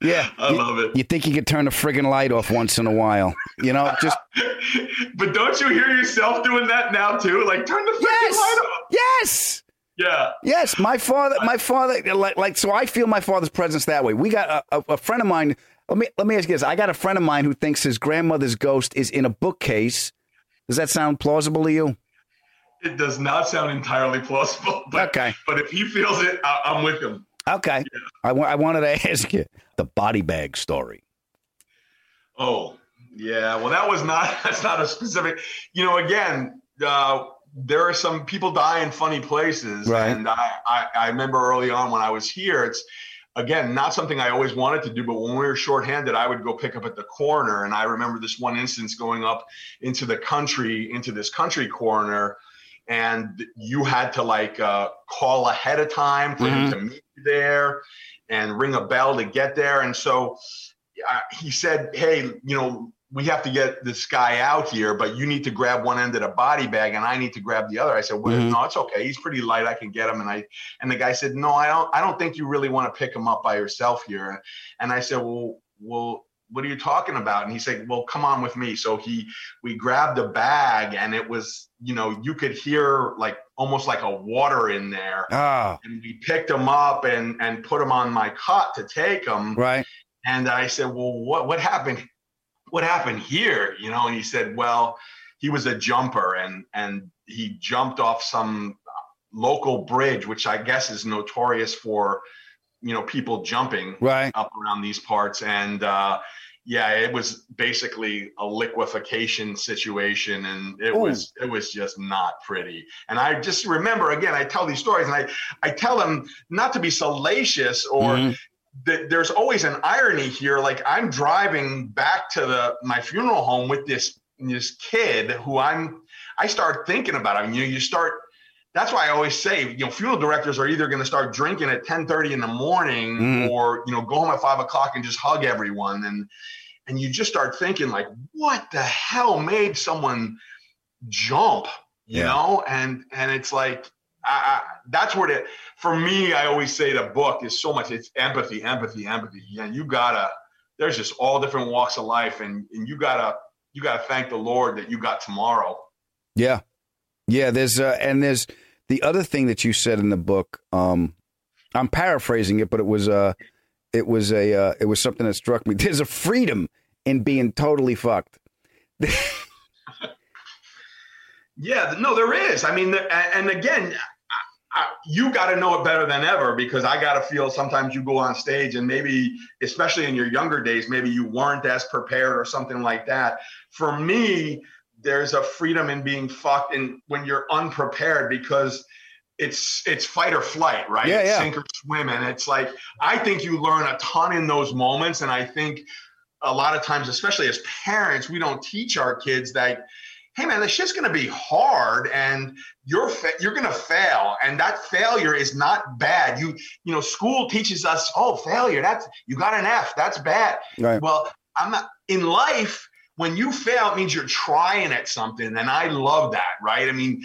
yeah. I You- love it. You think you could turn the friggin' light off once in a while? You know, just But don't you hear yourself doing that now too? Like turn the freaking Yes! light off. yes. Yeah. Yes, my father, my father, like, like, so I feel my father's presence that way. We got a, a, a friend of mine. Let me let me ask you this: I got a friend of mine who thinks his grandmother's ghost is in a bookcase. Does that sound plausible to you? It does not sound entirely plausible. But, Okay. But if he feels it, I, I'm with him. Okay, I, wa- I wanted to ask you the body bag story. Oh, yeah. Well, that was not. That's not a specific. You know, again, uh, there are some people die in funny places, Right. and I, I, I remember early on when I was here. It's again not something I always wanted to do, but when we were shorthanded, I would go pick up at the corner, and I remember this one instance going up into the country, into this country corner. And you had to like uh, call ahead of time for him Mhm. to meet you there and ring a bell to get there. And so uh, he said, "Hey, you know, we have to get this guy out here, but you need to grab one end of the body bag, and I need to grab the other." I said, "Well, Mhm. no, it's okay. He's pretty light. I can get him." And I and the guy said, "No, I don't. I don't think you really want to pick him up by yourself here." And I said, "Well, well." What are you talking about? And he said, "Well, come on with me." So he, we grabbed a bag, and it was, you know, you could hear like almost like a water in there. Ah, And we picked him up and and put him on my cot to take him. right. And I said, "Well, what what happened? What happened here?" You know, and he said, "Well, he was a jumper, and and he jumped off some local bridge, which I guess is notorious for, you know, people jumping Right. up around these parts." And uh, yeah, it was basically a liquefaction situation, and it Ooh. was it was just not pretty. And I just remember again, I tell these stories, and I I tell them not to be salacious or Mhm. That there's always an irony here. Like I'm driving back to the my funeral home with this this kid who I'm I start thinking about. I mean, you you start. That's why I always say, you know, funeral directors are either going to start drinking at 10:30 in the morning, Mhm. or you know, go home at five o'clock and just hug everyone, and and you just start thinking like, what the hell made someone jump? You Yeah. know, and and it's like I, I, that's where the for me i always say the book is so much it's empathy empathy empathy and you gotta there's just all different walks of life and, and you gotta you gotta thank the lord that you got tomorrow Yeah, yeah. There's uh, and there's the other thing that you said in the book. Um, I'm paraphrasing it, but it was uh, it was a uh, it was something that struck me. There's a freedom in being totally fucked. yeah no there is i mean and again I, you got to know it better than ever because i got to feel sometimes you go on stage and maybe especially in your younger days maybe you weren't as prepared or something like that for me there's a freedom in being fucked and when you're unprepared because it's it's fight or flight, right? Yeah, yeah. Sink or swim, and it's like I think you learn a ton in those moments, and I think a lot of times, especially as parents, we don't teach our kids that. Hey man, this shit's gonna be hard, and you're fa- you're gonna fail, and that failure is not bad. You you know, school teaches us, oh, failure, that's you got an F, that's bad. Right. Well, I'm not in life. When you fail, it means you're trying at something, and I love that, right? I mean,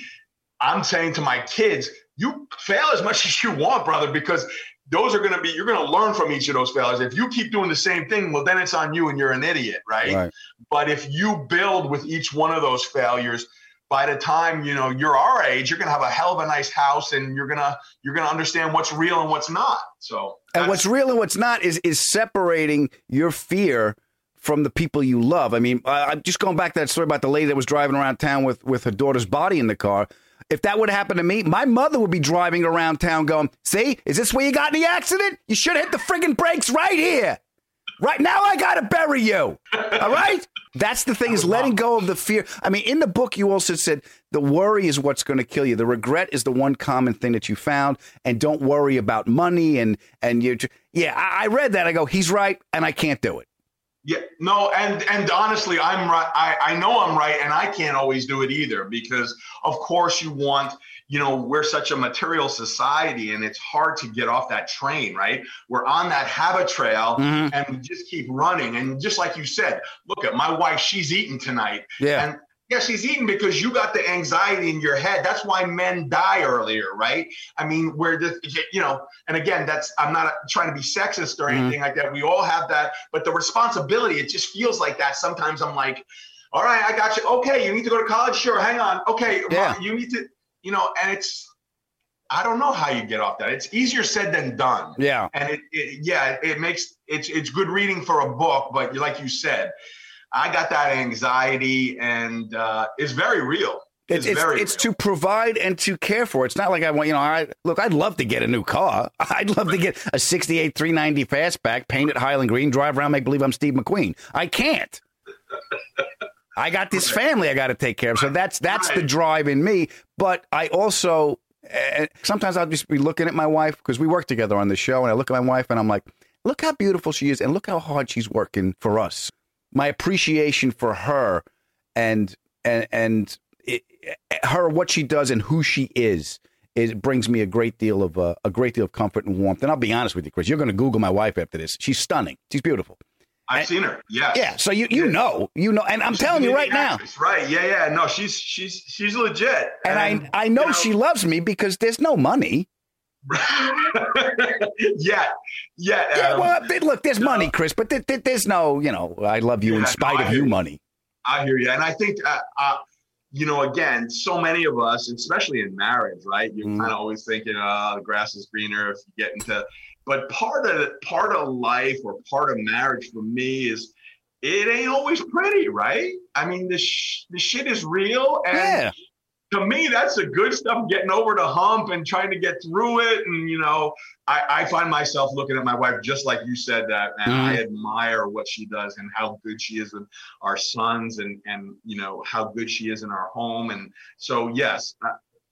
I'm saying to my kids, you fail as much as you want, brother, because those are going to be, you're going to learn from each of those failures. If you keep doing the same thing, well, then it's on you and you're an idiot, right? Right. But if you build with each one of those failures, by the time you know you're our age, you're gonna have a hell of a nice house, and you're gonna you're gonna understand what's real and what's not. So And what's real and what's not is is separating your fear from the people you love. I mean, I, I'm just going back to that story about the lady that was driving around town with with her daughter's body in the car. If that would happen to me, my mother would be driving around town going, "See, is this where you got in the accident? You should have hit the friggin' brakes right here." Right now, I got to bury you. All right? That's the thing is letting go of the fear. I mean, in the book, you also said the worry is what's going to kill you. The regret is the one common thing that you found, and don't worry about money. And and you, yeah, I, I read that. I go, he's right, and I can't do it. Yeah, no, and and honestly, I'm right. I, I know I'm right, and I can't always do it either because, of course, you want. You know, we're such a material society, and it's hard to get off that train, right? We're on that habit trail, Mhm. and we just keep running. And just like you said, look at my wife; she's eating tonight, Yeah. and yeah, she's eating because you got the anxiety in your head. That's why men die earlier, right? I mean, we're just, you know, and again, that's, I'm not trying to be sexist or Mhm. anything like that. We all have that, but the responsibility, it just feels like that. Sometimes I'm like, all right, I got you. Okay, you need to go to college? Sure, hang on. Okay, Yeah. you need to, you know, and it's, I don't know how you get off that. It's easier said than done. Yeah. And it, it yeah, it makes it's it's good reading for a book, but like you said, I got that anxiety and uh, it's very real. It's it's, very it's to provide and to care for. It's not like I want, you know, I look, I'd love to get a new car. I'd love to get a 68 390 fastback, paint it Highland Green, drive around, make believe I'm Steve McQueen. I can't. I got this family I got to take care of. So that's that's the drive in me. But I also uh, sometimes I'll just be looking at my wife because we work together on the show, and I look at my wife and I'm like, look how beautiful she is, and look how hard she's working for us. My appreciation for her and and and it, her what she does and who she is. It brings me a great deal of uh, a great deal of comfort and warmth. And I'll be honest with you, Chris. You're going to Google my wife after this. She's stunning. She's beautiful. I've seen her. Yeah. Yeah. So you you know you know, and I'm She's telling you right now. actress, Right. Yeah. Yeah. No, she's she's she's legit. And I I know she loves me because there's no money. yeah. Yeah. Yeah, um, well, but look, there's money, Chris, but there, there- there's no, you know, I love you in spite no, of you money. I hear you, and I think, uh, uh, you know, again, so many of us, especially in marriage, right? You're Mm-hmm. kind of always thinking, "Oh, the grass is greener." If you get into, but part of part of life or part of marriage for me is it ain't always pretty, right? I mean, the sh- the shit is real, and Yeah. to me, that's the good stuff. Getting over the hump and trying to get through it, and you know, I, I find myself looking at my wife just like you said that, and I Mhm. admire what she does and how good she is with our sons, and and you know how good she is in our home, and so yes,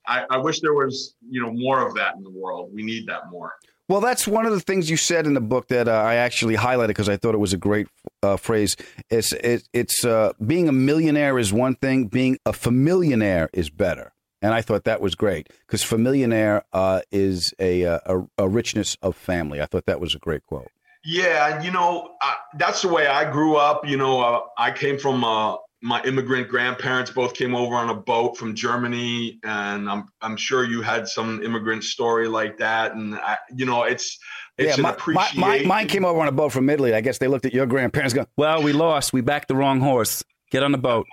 I, I wish there was you know more of that in the world. We need that more. Well, that's one of the things you said in the book that uh, I actually highlighted because I thought it was a great uh, phrase. It's it, it's uh, being a millionaire is one thing, being a familionaire is better, and I thought that was great because familionaire uh, is a, uh, a a richness of family. I thought that was a great quote. Yeah, you know, uh, that's the way I grew up. You know, uh, I came from uh, my immigrant grandparents both came over on a boat from Germany, and I'm I'm sure you had some immigrant story like that. And I, you know, it's it's yeah, an my, my, my, mine came over on a boat from Italy. I guess they looked at your grandparents, and go, "Well, we lost. We backed the wrong horse. Get on the boat."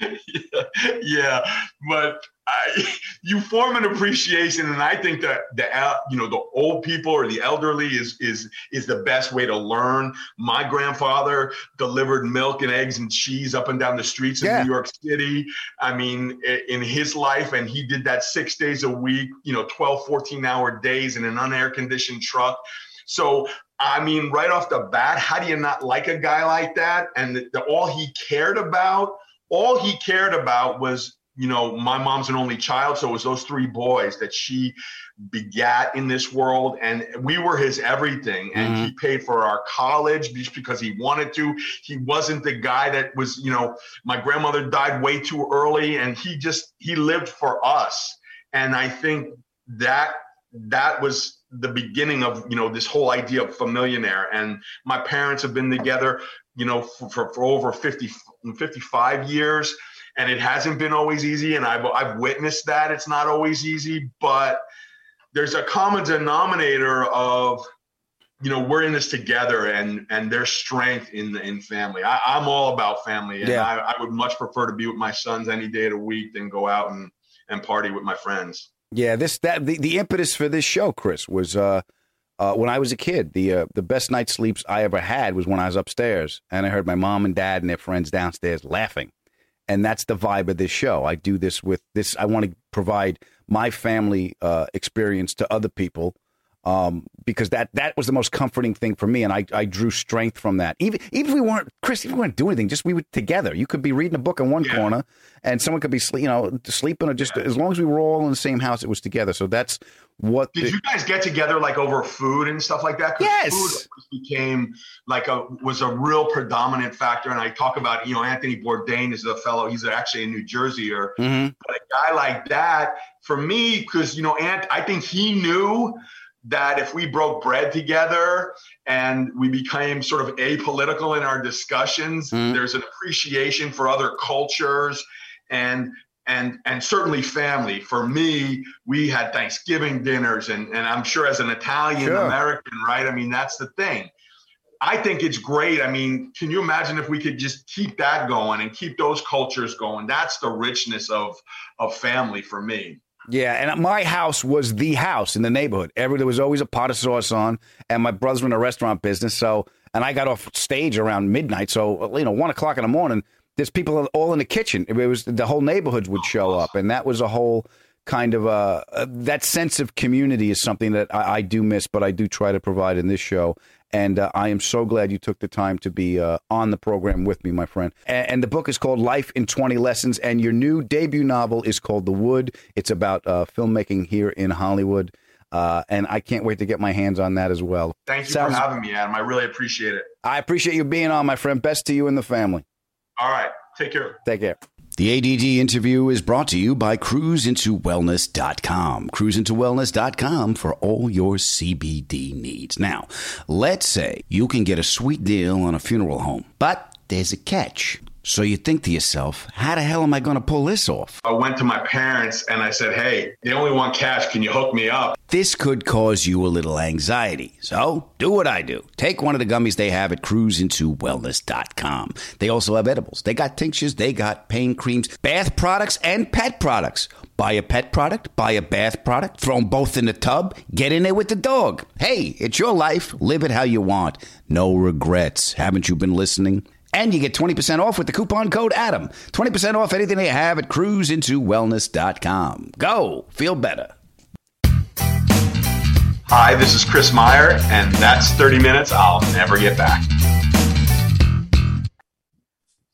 yeah, but I, you form an appreciation, and I think that the you know the old people or the elderly is is is the best way to learn. My grandfather delivered milk and eggs and cheese up and down the streets of Yeah. New York City. I mean, in his life, and he did that six days a week. You know, 12, 14 hour days in an unair conditioned truck. So I mean, right off the bat, how do you not like a guy like that? And the, the, all he cared about, all he cared about was, you know, my mom's an only child, so it was those three boys that she begat in this world, and we were his everything. And he mm-hmm. paid for our college just because he wanted to. He wasn't the guy that was, you know, my grandmother died way too early, and he just he lived for us. And I think that that was the beginning of you know this whole idea of familionaire and my parents have been together you know for, for, for over 50 55 years and it hasn't been always easy and I've, I've witnessed that it's not always easy but there's a common denominator of you know we're in this together and and there's strength in the in family I, i'm all about family and Yeah. I, I would much prefer to be with my sons any day of the week than go out and and party with my friends Yeah, this that the, the impetus for this show, Chris, was uh, uh, when I was a kid. The uh, the best night sleeps I ever had was when I was upstairs and I heard my mom and dad and their friends downstairs laughing, and that's the vibe of this show. I do this with this. I want to provide my family uh, experience to other people. Um, because that that was the most comforting thing for me, and I, I drew strength from that. Even even if we weren't Chris, if we weren't doing anything, just we were together. You could be reading a book in one Yeah. corner, and someone could be sleep, you know sleeping, or just as long as we were all in the same house, it was together. So that's what. Did the- you guys get together like over food and stuff like that? Yes. Food became like a was a real predominant factor. And I talk about, you know, Anthony Bourdain is a fellow, he's actually a New Jerseyer. Mhm. But a guy like that, for me, because you know, Ant, I think he knew that if we broke bread together and we became sort of apolitical in our discussions, Mhm. there's an appreciation for other cultures and and and certainly family. For me, we had Thanksgiving dinners, and and I'm sure as an Italian Sure. American, right? I mean, that's the thing. I think it's great. I mean, can you imagine if we could just keep that going and keep those cultures going? That's the richness of of family for me. Yeah, and my house was the house in the neighborhood. Every there was always a pot of sauce on, and my brothers were in a restaurant business. So, and I got off stage around midnight. So, you know, one o'clock in the morning, there's people all in the kitchen. It was the whole neighborhoods would show up, and that was a whole kind of a uh that sense of community is something that I, I do miss, but I do try to provide in this show. And uh, I am so glad you took the time to be uh, on the program with me, my friend. And, and the book is called Life in 20 Lessons, and your new debut novel is called The Wood. It's about uh, filmmaking here in Hollywood. Uh, and I can't wait to get my hands on that as well. Thank you Sounds- for having me, Adam. I really appreciate it. I appreciate you being on, my friend. Best to you and the family. All right, take care. Take care. The ADD interview is brought to you by cruzintowellness.com. Cruzintowellness.com for all your CBD needs. Now, let's say you can get a sweet deal on a funeral home, but there's a catch. So you think to yourself, how the hell am I going to pull this off? I went to my parents and I said, "Hey, they only want cash. Can you hook me up?" This could cause you a little anxiety. So do what I do. Take one of the gummies they have at cruzintowellness.com. They also have edibles. They got tinctures, they got pain creams, bath products, and pet products. Buy a pet product, buy a bath product, throw them both in the tub, get in there with the dog. Hey, it's your life. Live it how you want. No regrets. Haven't you been listening? And you get 20% off with the coupon code ADAM. 20% off anything they have at cruzintowellness.com. Go. Feel better. Hi, this is Chris Meyer, and that's 30 minutes I'll never get back.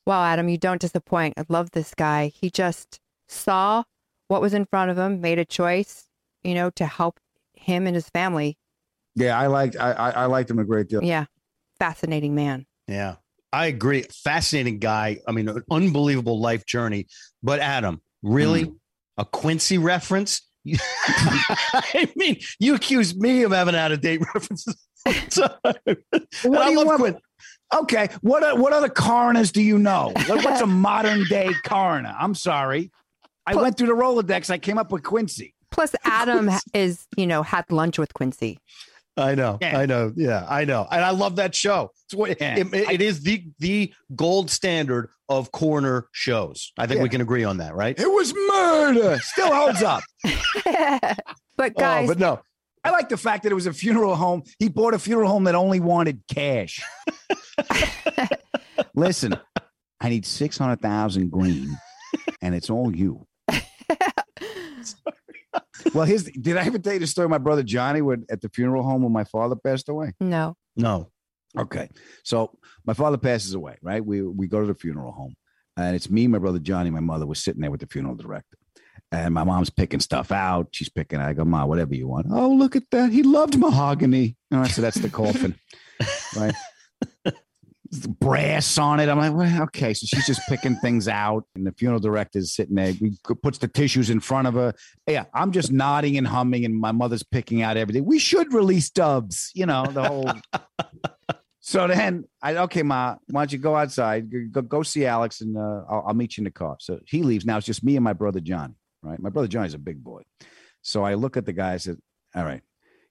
Wow, Adam, you don't disappoint. I love this guy. He just saw what was in front of him, made a choice, you know, to help him and his family. Yeah, I liked I, I, I liked him a great deal. Yeah. Fascinating man. Yeah, I agree. Fascinating guy. I mean, an unbelievable life journey. But Adam, really, hmm. a Quincy reference? I mean, you accuse me of having out of date references. all the time. And What I do you love want? Quin- Okay, what what other coroners do you know? What- What's a modern day coroner? I'm sorry, I went through the Rolodex. I came up with Quincy. Plus, Adam is, you know, had lunch with Quincy. I know, Yeah. I know, yeah, I know, and I love that show. It's what Yeah. it, it- it is the the gold standard of coroner shows. I think Yeah. we can agree on that, right? It was murder. Still holds up. but oh, guys, oh, but no, I like the fact that it was a funeral home. He bought a funeral home that only wanted cash. Listen, I need six hundred thousand green, and it's all you. Well, here's the, did I ever tell you the story? My brother Johnny would at the funeral home when my father passed away. no. no, Okay, so my father passes away. Right, we we go to the funeral home, and it's me, my brother Johnny, my mother was sitting there with the funeral director. And my mom's picking stuff out. She's picking. I go, Ma, whatever you want. Oh, look at that. He loved mahogany. And I said, that's the coffin, right? Brass on it. I'm like, well, okay. So she's just picking things out, and the funeral director is sitting there. He puts the tissues in front of her. Yeah, I'm just nodding and humming, and my mother's picking out everything. We should release Dubs. You know the whole. So then I okay, ma, why don't you go outside, go, go see Alex, and uh, I'll, I'll meet you in the car. So he leaves. Now it's just me and my brother John, Right, my brother Johnny's a big boy. So I look at the guy. I said, "All right,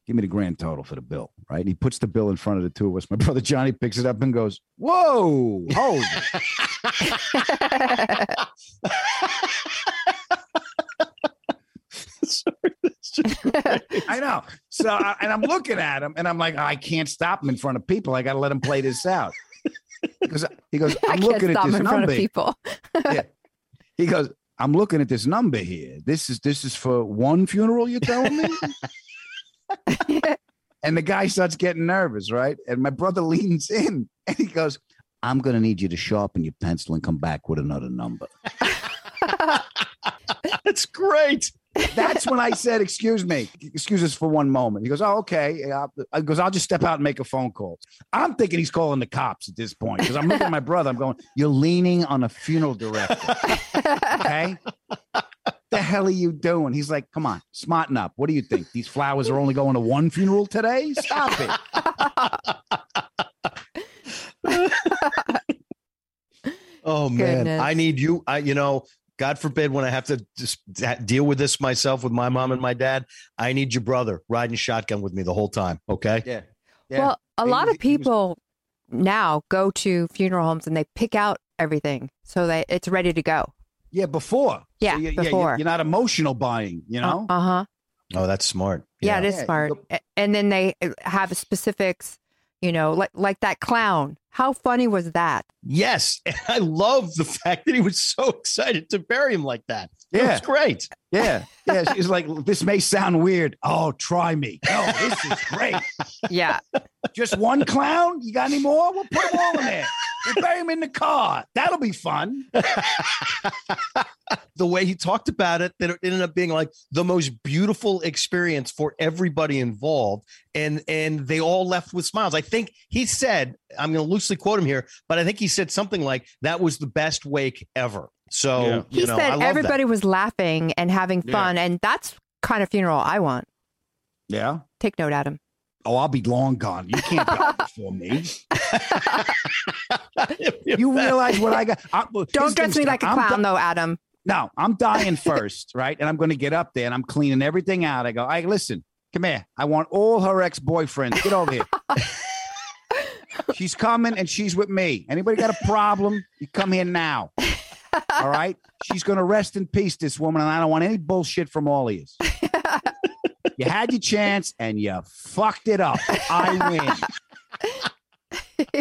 give me the grand total for the bill." Right, and he puts the bill in front of the two of us. My brother Johnny picks it up and goes, "Whoa, hold." I know. So, I- and I'm looking at him, and I'm like, I can't stop him in front of people. I got to let him play this out. Because he goes, I I'm can't looking at stop this in front number. of people. Yeah. He goes, I'm looking at this number here. This is this is for one funeral. You're telling me? And the guy starts getting nervous, right? And my brother leans in and he goes, I'm going to need you to sharpen your pencil and come back with another number. That's great. That's when I said, "Excuse me, excuse us for one moment." He goes, "Oh, okay." I goes, "I'll just step out and make a phone call." I'm thinking he's calling the cops at this point because I'm looking at my brother. I'm going, "You're leaning on a funeral director." okay. The hell are you doing? He's like, come on, smarten up. What do you think? These flowers are only going to one funeral today? Stop it. oh man, Goodness. I need you. I you know, God forbid when I have to just deal with this myself with my mom and my dad, I need your brother riding shotgun with me the whole time. Okay. Yeah. Well, a lot of people now go to funeral homes and they pick out everything so that it's ready to go. Yeah, before. Yeah, you- before. you're not emotional buying, you know? Uh huh. Oh, that's smart. Yeah, it is Yeah, smart. you And then they uh, have specifics, you know, like like that clown. How funny was that? Yes, and I love the fact that he was so excited to bury him like that. Yeah. That's great. Yeah. Yeah. She's like, this may sound weird. Oh, try me. No, this is great. Yeah. Just one clown? You got any more? We'll put them all in there. We'll bury them in the car. That'll be fun. the way he talked about it, that it ended up being like the most beautiful experience for everybody involved, and and they all left with smiles. I think he said, I'm going to loosely quote him here, but I think he said something like that was the best wake ever. So Yeah. He you know, I said love that. everybody was laughing and having Yeah. fun, and that's kind of funeral I want. Yeah. Take note, Adam. Oh, I'll be long gone. You can't die before me. You realize what I got? I, well, Don't dress me like a I'm clown, di- though, Adam. No, I'm dying first, right? And I'm going to get up there and I'm cleaning everything out. I go, I listen, come here. I want all her ex boyfriends. Get over here. she's coming and she's with me. Anybody got a problem? You come here now. All right. She's going to rest in peace, this woman, and I don't want any bullshit from all of you. You had your chance and you fucked it up. I win.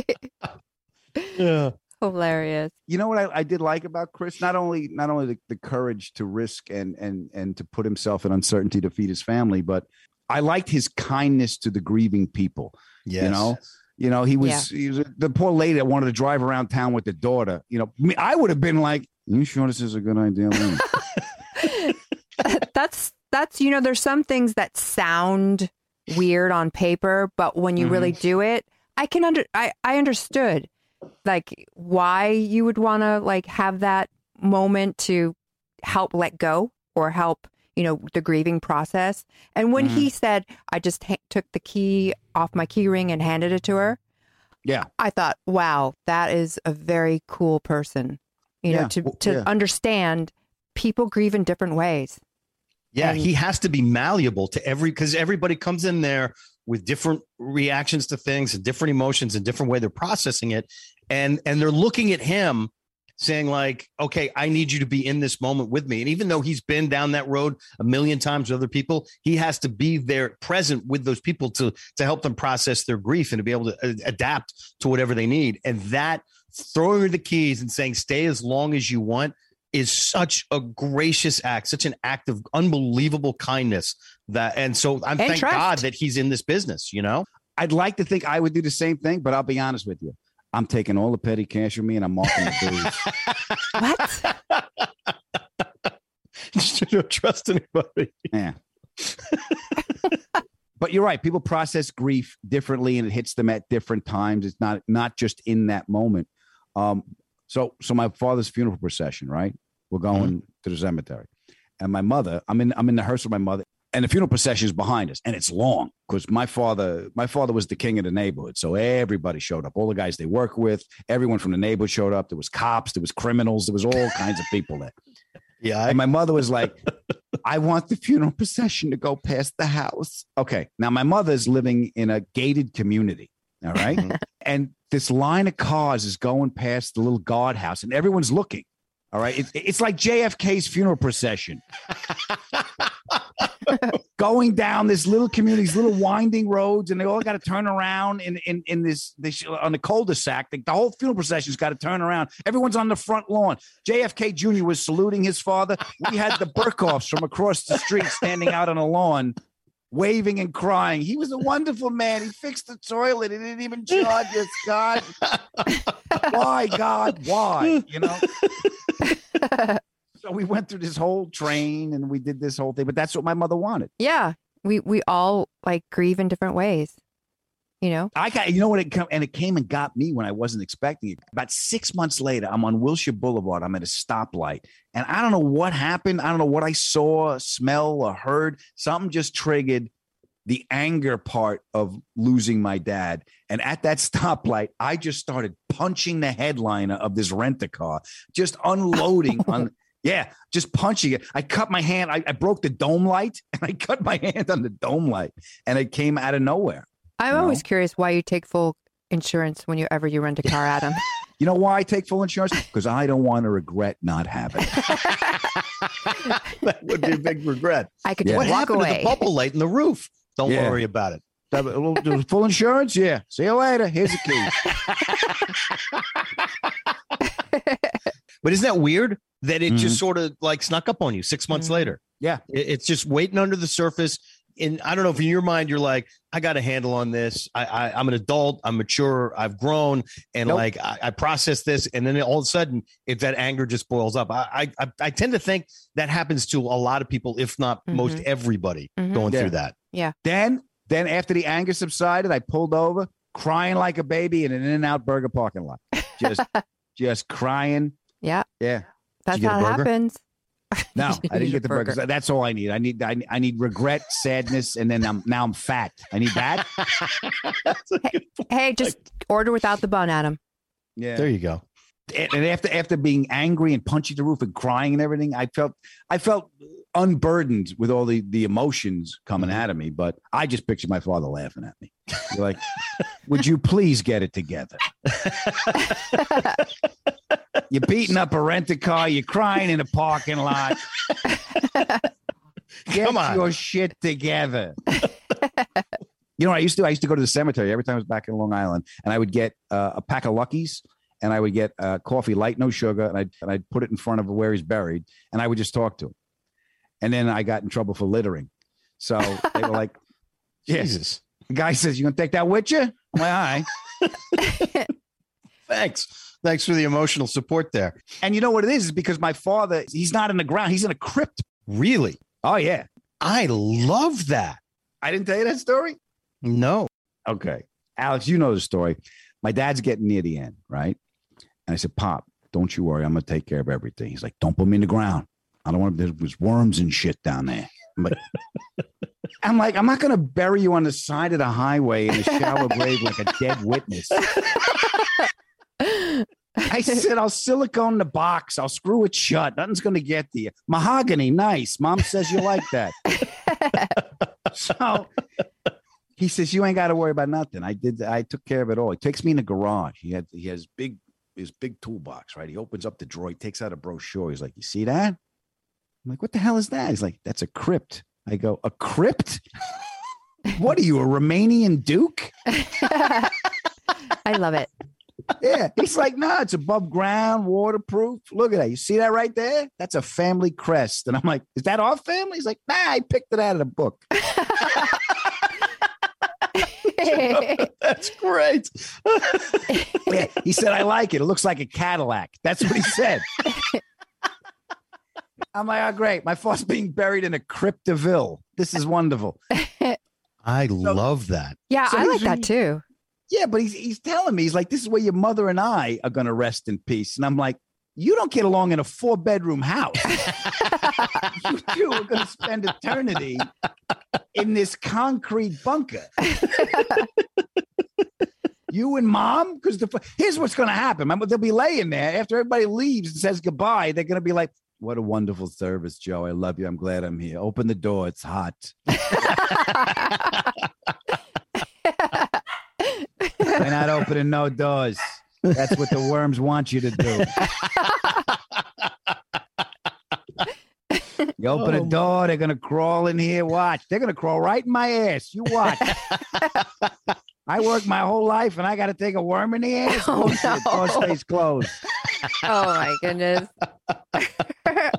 Yeah. Hilarious. you know what I, I did like about Chris? Not only not only the, the courage to risk and and and to put himself in uncertainty to feed his family, but I liked his kindness to the grieving people. Yes. You know, you know, he was he was the poor lady that wanted to drive around town with the daughter. You know, me, I would have been like, "You sure this is a good idea?" That's that's you know there's some things that sound weird on paper but when you really mm-hmm. do it i can under i i understood like why you would want to like have that moment to help let go or help you know the grieving process. And when he mm-hmm. said i just ha- took the key off my key ring and handed it to her yeah, i thought wow that is a very cool person you know to to yeah. understand people grieve in different ways. Yeah, And- he has to be malleable to every because everybody comes in there with different reactions to things and different emotions and different way they're processing it, and and they're looking at him saying like, okay, I need you to be in this moment with me. And even though he's been down that road a million times with other people, he has to be there present with those people to to help them process their grief and to be able to uh, adapt to whatever they need. And that throwing her the keys and saying, stay as long as you want is such a gracious act, such an act of unbelievable kindness that and so I'm And thank trust. God that he's in this business, you know? I'd like to think I would do the same thing, but I'll be honest with you. I'm taking all the petty cash from me and I'm marking the booze. what Just don't trust anybody. Yeah. but you're right. People process grief differently and it hits them at different times. It's not not just in that moment. Um, so so my father's funeral procession, right? We're going to the cemetery. And my mother, I'm in I'm in the hearse with my mother, and the funeral procession is behind us, and it's long because my father, my father was the king of the neighborhood. So everybody showed up. All the guys they work with, everyone from the neighborhood showed up. There was cops, there was criminals, there was all kinds of people there. Yeah. And my mother was like, I want the funeral procession to go past the house. Okay. Now, my mother's living in a gated community. All right. Mm-hmm. and this line of cars is going past the little guardhouse, and everyone's looking. All right. It's, it's like JFK's funeral procession. going down this little community, these little winding roads, and they all got to turn around in in, in this, this on the cul-de-sac. The, the whole funeral procession's got to turn around. Everyone's on the front lawn. JFK Jr. was saluting his father. We had the Burkhoffs from across the street standing out on a lawn, waving and crying. He was a wonderful man. He fixed the toilet. He didn't even charge us, God. Why, God? Why? You know? So we went through this whole train and we did this whole thing, but that's what my mother wanted. Yeah. We we all like grieve in different ways. You know? I got you know what it come and it came and got me when I wasn't expecting it. About six months later, I'm on Wilshire Boulevard. I'm at a stoplight, and I don't know what happened. I don't know what I saw, smell, or heard. Something just triggered the anger part of losing my dad. And at that stoplight, I just started punching the headliner of this rent a car, just unloading on. Yeah, just punching it. I cut my hand. I, I broke the dome light, and I cut my hand on the dome light, and it came out of nowhere. I'm No. always curious why you take full insurance when you ever you rent a car, Adam. You know why I take full insurance? Because I don't want to regret not having. it. that would be a big regret. I could Yeah. just What walk happened away. to the bubble light in the roof? Don't Yeah. worry about it. Have a little- Full insurance? Yeah. See you later. Here's the key. But isn't that weird that it just sort of like snuck up on you six months Mhm. later? Yeah. It- It's just waiting under the surface. And I don't know if in your mind you're like, I got a handle on this. I, I I'm an adult. I'm mature. I've grown, and Nope. like I, I process this. And then all of a sudden, if that anger just boils up, I I, I tend to think that happens to a lot of people, if not most Mhm. everybody, Mhm. going Yeah. through that. Yeah. Then, then after the anger subsided, I pulled over, crying like a baby in an In-N-Out Burger parking lot. Just, just crying. Yeah. Yeah. That's how it happens. No, I didn't get a the burgers. burger. That's all I need. I need. I, I need regret, sadness, and then I'm now I'm fat. I need that. Hey, just order without the bun, Adam. Yeah. There you go. and and after after being angry and punching the roof and crying and everything, I felt I felt unburdened with all the the emotions coming out of me. But I just pictured my father laughing at me. You're like, would you please get it together? You're beating up a rent a car. You're crying in a parking lot. Get Come on. your shit together. you know what I used to? do? I used to go to the cemetery every time I was back in Long Island, and I would get uh, a pack of Luckies, and I would get uh, coffee, light, no sugar, and I'd, and I'd put it in front of where he's buried, and I would just talk to him. And then I got in trouble for littering. So they were like. Jesus. The guy says, You gonna take that with you? I'm like, all right. Thanks. Thanks for the emotional support there. And you know what it is? Is because my father, he's not in the ground, he's in a crypt. Really? Oh, yeah. I love that. I didn't tell you that story? No. Okay. Alex, you know the story. My dad's getting near the end, right? And I said, Pop, don't you worry. I'm going to take care of everything. He's like, Don't put me in the ground. I don't want to, was worms and shit down there. I'm like, I'm like, I'm not going to bury you on the side of the highway in a shallow grave like a dead witness. I said, I'll silicone the box. I'll screw it shut. Nothing's going to get to you. Mahogany, nice. Mom says you like that. so he says, you ain't got to worry about nothing. I did. I took care of it all. He takes me in the garage. He had, he has big, his big toolbox, right? He opens up the drawer. He takes out a brochure. He's like, you see that? I'm like, what the hell is that? He's like, that's a crypt. I go, a crypt? what are you, a Romanian duke? I love it. Yeah. He's like, no, it's above ground, waterproof. Look at that. You see that right there? That's a family crest. And I'm like, is that our family? He's like, nah, I picked it out of the book. That's great. Yeah. He said, I like it. It looks like a Cadillac. That's what he said. I'm like, oh, great. My father's being buried in a cryptoville. This is wonderful. I love that. Yeah, So I like that too. Yeah, but he's he's telling me he's like, this is where your mother and I are gonna rest in peace. And I'm like, you don't get along in a four bedroom house. you two are gonna spend eternity in this concrete bunker. you and mom, because here's what's gonna happen. They'll be laying there after everybody leaves and says goodbye. They're gonna be like, "What a wonderful service, Joe. I love you. I'm glad I'm here. Open the door. It's hot." They're not opening no doors. That's what the worms want you to do. You open a oh, door, they're gonna crawl in here. Watch, they're gonna crawl right in my ass. You watch. I worked my whole life, and I got to take a worm in the ass. Oh, no. stays closed. Oh my goodness.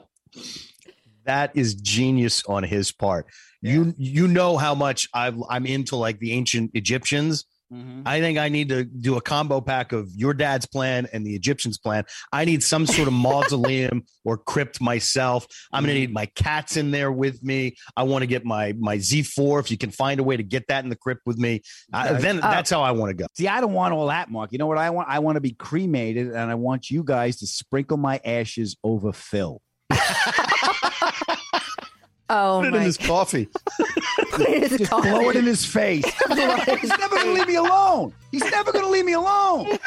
That is genius on his part. You you know how much I've, I'm into like the ancient Egyptians. Mm-hmm. I think I need to do a combo pack of your dad's plan and the Egyptians plan. I need some sort of mausoleum or crypt myself. I'm going to need my cats in there with me. I want to get my my Z4 if you can find a way to get that in the crypt with me. Uh, then Oh. that's how I want to go. See, I don't want all that, Mark. You know what I want? I want to be cremated, and I want you guys to sprinkle my ashes over Phil. Oh Put it in this coffee. Put it in his Just coffee. blow it in his face. He's never going to leave me alone. He's never going to leave me alone.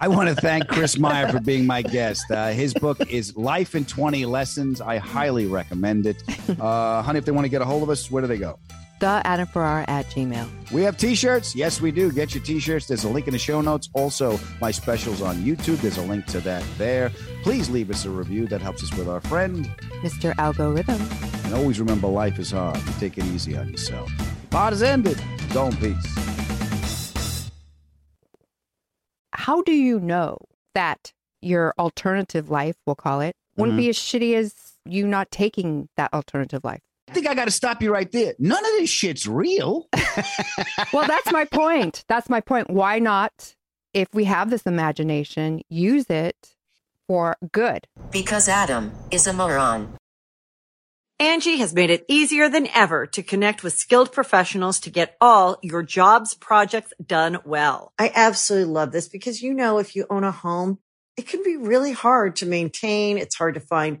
I want to thank Chris Meyer for being my guest. Uh, his book is Life in 20 Lessons. I highly recommend it. Uh, honey, if they want to get a hold of us, where do they go? The Adam Ferrara at Gmail. We have t-shirts. Yes, we do. Get your t-shirts. There's a link in the show notes. Also, my specials on YouTube. There's a link to that there. Please leave us a review. That helps us with our friend. Mr. Algorithm. And always remember, life is hard. Take it easy on yourself. Part is ended. Go in peace. How do you know that your alternative life, we'll call it, wouldn't mm-hmm. be as shitty as you not taking that alternative life? I think I got to stop you right there. None of this shit's real. well, that's my point. That's my point. Why not, if we have this imagination, use it for good? Because Adam is a moron. Angi has made it easier than ever to connect with skilled professionals to get all your jobs projects done well. I absolutely love this because, you know, if you own a home, it can be really hard to maintain. It's hard to find